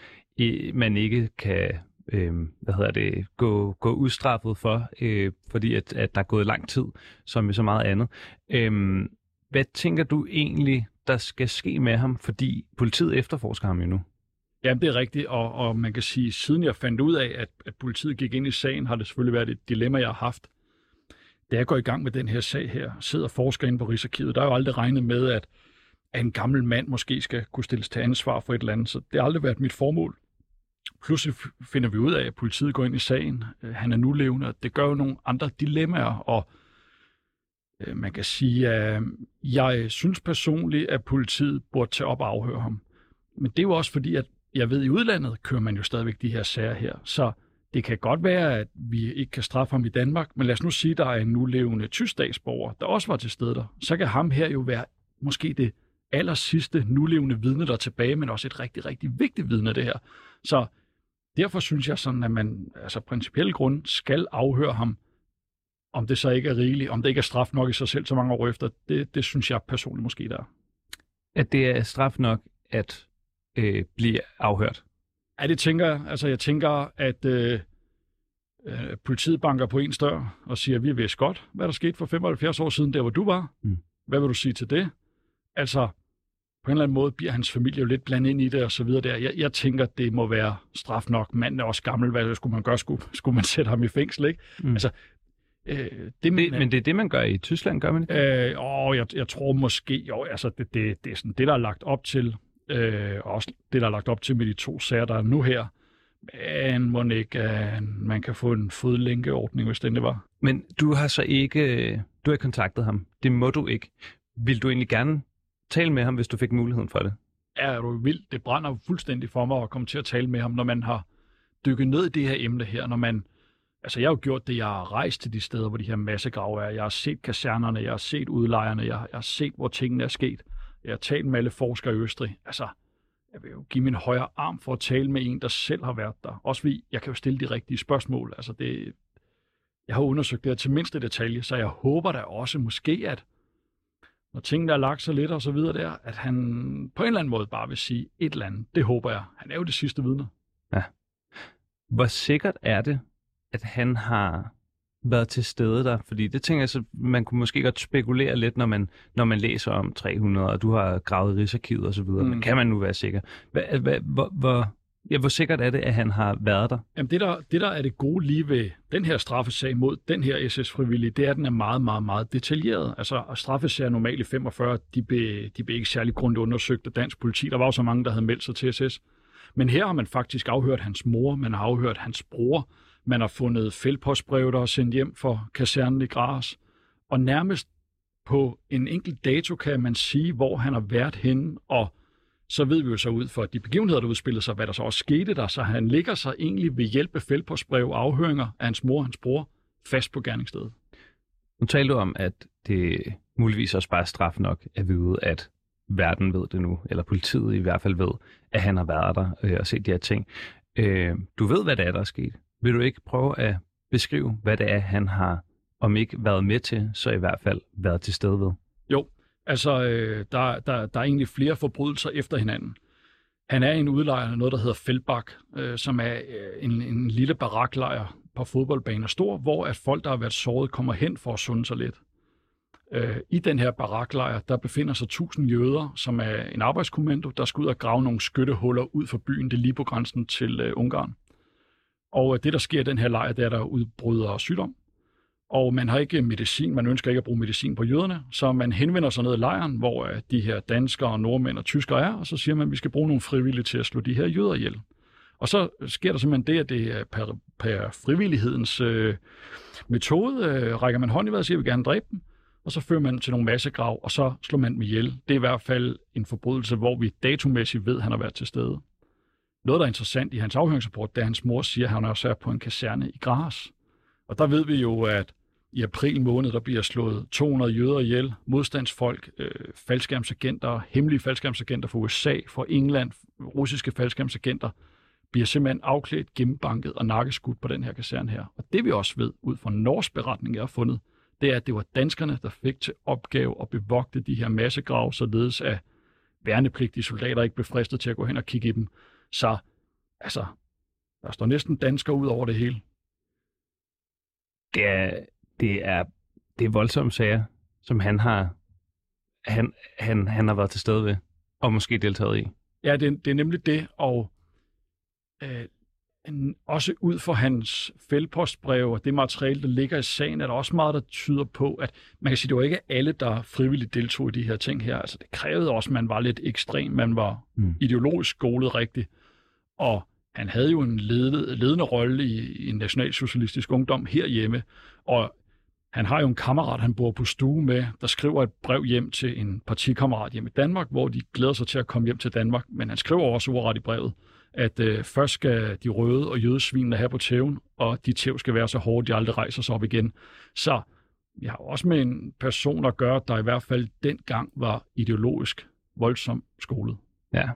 man ikke kan øh, hvad hedder det, gå, gå udstraffet for, øh, fordi at, at der er gået lang tid, som med så meget andet. Øh, hvad tænker du egentlig, der skal ske med ham, fordi politiet efterforsker ham jo nu? Ja, det er rigtigt, og, og man kan sige, siden jeg fandt ud af, at, at politiet gik ind i sagen, har det selvfølgelig været et dilemma, jeg har haft. Da jeg går i gang med den her sag her, sidder forsker inde på Rigsarkivet, der er jo aldrig regnet med, at, at en gammel mand måske skal kunne stilles til ansvar for et eller andet, så det har aldrig været mit formål. Pludselig finder vi ud af, at politiet går ind i sagen. Øh, han er nu levende, og det gør jo nogle andre dilemmaer, og øh, Øh, man kan sige, at jeg synes personligt, at politiet burde tage op og afhøre ham. Men det er jo også fordi, at jeg ved, at i udlandet kører man jo stadigvæk de her sager her. Så det kan godt være, at vi ikke kan straffe ham i Danmark, men lad os nu sige, at der er en nulevende tysk statsborger, der også var til stede der. Så kan ham her jo være måske det aller sidste nulevende vidne, der er tilbage, men også et rigtig, rigtig vigtigt vidne det her. Så derfor synes jeg sådan, at man altså principielt grund skal afhøre ham, om det så ikke er rigeligt, om det ikke er straf nok i sig selv så mange år efter, det, det synes jeg personligt måske der er. At det er straf nok at øh, blive afhørt? Ja, det tænker jeg. Altså jeg tænker, at øh, Øh, politiet banker på en dør og siger, vi vidste godt, hvad der skete for 75 år siden, der hvor du var. Mm. Hvad vil du sige til det? Altså, på en eller anden måde bliver hans familie jo lidt blandet ind i det og så videre der. Jeg, jeg tænker, det må være straf nok. Manden er også gammel. Hvad skulle man gøre? Skulle, skulle man sætte ham i fængsel, ikke? Mm. Altså, øh, det, det, men det er det, man gør i Tyskland, gør man ikke? Øh, åh, jeg, jeg tror måske, jo, altså, det, det, det er sådan det, der er lagt op til, øh, og også det, der er lagt op til med de to sager, der er nu her. Men må ikke, uh, man kan få en fodlænkeordning, hvis det var. Men du har så ikke, du har kontaktet ham. Det må du ikke. Vil du egentlig gerne tale med ham, hvis du fik muligheden for det? Er du vild? Det brænder fuldstændig for mig at komme til at tale med ham, når man har dykket ned i det her emne her, når man Altså, jeg har jo gjort det, jeg har rejst til de steder, hvor de her massegrave er. Jeg har set kasernerne, jeg har set udlejerne, jeg har, jeg har set, hvor tingene er sket. Jeg har talt med alle forskere i Østrig. Altså, jeg vil jo give min højre arm for at tale med en, der selv har været der. Også fordi, jeg kan jo stille de rigtige spørgsmål. Altså, det, jeg har undersøgt det her til mindste detalje, så jeg håber da også måske, at når tingene er lagt så lidt og så videre der, at han på en eller anden måde bare vil sige et eller andet. Det håber jeg. Han er jo det sidste vidne. Ja. Hvor sikkert er det, at han har været til stede der? Fordi det tænker jeg, så man kunne måske godt spekulere lidt, når man, når man læser om 300, og du har gravet Rigsarkivet og så videre. Mm. Men kan man nu være sikker? Hva, hva, hvor, hvor, ja, hvor sikkert er det, at han har været der? Jamen det der, det der er det gode lige ved den her straffesag mod den her SS-frivillige, det er, at den er meget, meget, meget detaljeret. Altså straffesager normalt i 45, de blev, de blev ikke særlig grundigt undersøgt af dansk politi. Der var jo så mange, der havde meldt sig til SS. Men her har man faktisk afhørt hans mor, man har afhørt hans bror, man har fundet fældpostbrev, der er sendt hjem for kasernen i Gras. Og nærmest på en enkelt dato kan man sige, hvor han har været henne, og så ved vi jo så ud for de begivenheder, der udspillede sig, hvad der så også skete der. Så han ligger sig egentlig ved hjælp af fældpostbrev og afhøringer af hans mor og hans bror fast på gerningsstedet. Nu talte du om, at det muligvis også bare er straf nok at vide, at verden ved det nu, eller politiet i hvert fald ved, at han har været der øh, og set de her ting. Øh, du ved, hvad det er, der er sket. Vil du ikke prøve at beskrive, hvad det er, han har, om ikke været med til, så i hvert fald været til stede ved? Jo, altså øh, der, der, der er egentlig flere forbrydelser efter hinanden. Han er en udlejer af noget, der hedder Feldbak, øh, som er øh, en, en lille baraklejr på fodboldbaner stor, hvor at folk, der har været såret, kommer hen for at sunde sig lidt. Øh, I den her baraklejr, der befinder sig 1000 jøder, som er en arbejdskommando, der skal ud og grave nogle skyttehuller ud for byen, det er lige på grænsen til øh, Ungarn. Og øh, det, der sker i den her lejr, det er, at der udbryder sygdom. Og man har ikke medicin, man ønsker ikke at bruge medicin på jøderne, så man henvender sig ned i lejren, hvor øh, de her danskere, nordmænd og tyskere er, og så siger man, at vi skal bruge nogle frivillige til at slå de her jøder ihjel. Og så sker der simpelthen det, at det er per, per frivillighedens øh, metode, øh, rækker man hånd i vejret og siger, at vi gerne dræbe dem, og så fører man til nogle massegrav, og så slår man dem ihjel. Det er i hvert fald en forbrydelse, hvor vi datomæssigt ved, at han har været til stede. Noget, der er interessant i hans afhøringsrapport, det er, at hans mor siger, at han også er på en kaserne i Gras. Og der ved vi jo, at i april måned, der bliver slået 200 jøder ihjel, modstandsfolk, øh, faldskærmsagenter, hemmelige faldskærmsagenter fra USA, fra England, russiske faldskærmsagenter, bliver simpelthen afklædt, gennembanket og nakkeskudt på den her kaserne her. Og det vi også ved, ud fra norsk beretning, jeg har fundet, det er, at det var danskerne, der fik til opgave at bevogte de her massegrave, således at værnepligtige soldater ikke blev fristet til at gå hen og kigge i dem. Så altså, der står næsten danskere ud over det hele. Det er, det er, det er voldsomme sager, som han har, han, han, han har været til stede ved, og måske deltaget i. Ja, det, det er nemlig det, og øh, også ud fra hans fældpostbrev og det materiale, der ligger i sagen, er der også meget, der tyder på, at man kan sige, at det var ikke alle, der frivilligt deltog i de her ting her. Altså, det krævede også, at man var lidt ekstrem, man var mm. ideologisk skolet rigtigt. Og han havde jo en ledende, ledende rolle i, i en nationalsocialistisk ungdom herhjemme, og han har jo en kammerat, han bor på stue med, der skriver et brev hjem til en partikammerat hjem i Danmark, hvor de glæder sig til at komme hjem til Danmark, men han skriver også ordret i brevet, at øh, først skal de røde og jødesvinene have på tæven, og de tæv skal være så hårde, de aldrig rejser sig op igen. Så vi har også med en person at gøre, der i hvert fald dengang var ideologisk voldsomt skolet. Ja,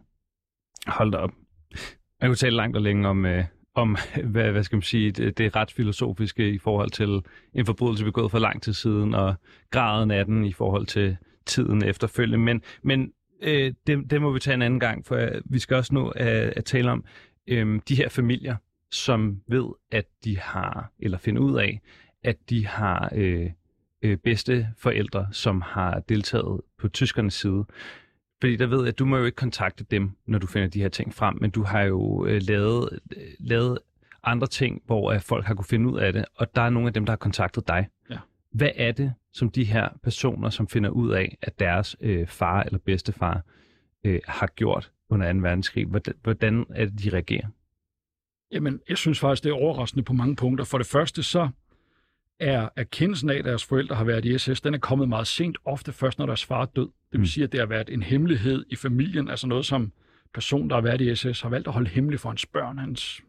hold da op. Jeg kunne tale langt og længe om, øh, om hvad, hvad skal man sige, det, det ret filosofiske i forhold til en forbrydelse begået for lang tid siden, og graden af den i forhold til tiden efterfølgende. Men, men øh, det, det må vi tage en anden gang, for øh, vi skal også nå at, at tale om øh, de her familier, som ved, at de har, eller finder ud af, at de har øh, øh, bedste forældre, som har deltaget på tyskernes side. Fordi der ved jeg, at du må jo ikke kontakte dem, når du finder de her ting frem, men du har jo øh, lavet, øh, lavet andre ting, hvor øh, folk har kunne finde ud af det, og der er nogle af dem, der har kontaktet dig. Ja. Hvad er det, som de her personer, som finder ud af, at deres øh, far eller bedstefar øh, har gjort under 2. verdenskrig, hvordan, hvordan er det, de reagerer? Jamen, jeg synes faktisk, det er overraskende på mange punkter. For det første, så er erkendelsen af, at deres forældre har været i SS, den er kommet meget sent, ofte først, når deres far er død. Det vil sige, at det har været en hemmelighed i familien, altså noget, som person, der har været i SS, har valgt at holde hemmeligt for hans børn, hans,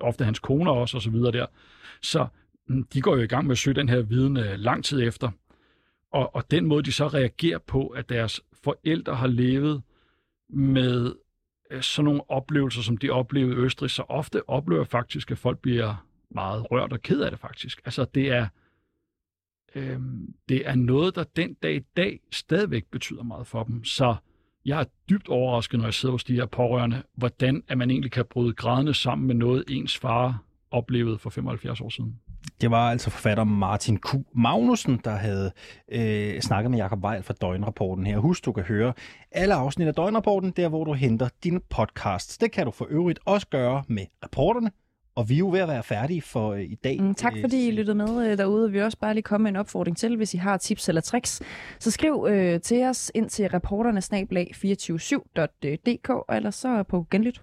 ofte hans koner også, og så videre der. Så mm, de går jo i gang med at søge den her viden øh, lang tid efter. Og, og den måde, de så reagerer på, at deres forældre har levet med øh, sådan nogle oplevelser, som de oplevede i Østrig, så ofte oplever faktisk, at folk bliver meget rørt og ked af det faktisk. Altså det er, øh, det er noget, der den dag i dag stadigvæk betyder meget for dem. Så jeg er dybt overrasket, når jeg sidder hos de her pårørende, hvordan at man egentlig kan bryde grædende sammen med noget, ens far oplevede for 75 år siden. Det var altså forfatter Martin Q. Magnussen, der havde øh, snakket med Jakob Weil fra Døgnrapporten her. Husk, du kan høre alle afsnit af Døgnrapporten, der hvor du henter dine podcasts. Det kan du for øvrigt også gøre med rapporterne, og vi er jo ved at være færdige for øh, i dag. Mm, tak fordi I lyttede med øh, derude. Vi vil også bare lige komme med en opfordring til, hvis I har tips eller tricks. Så skriv øh, til os ind til reporterne 247.dk, eller så på genlyt.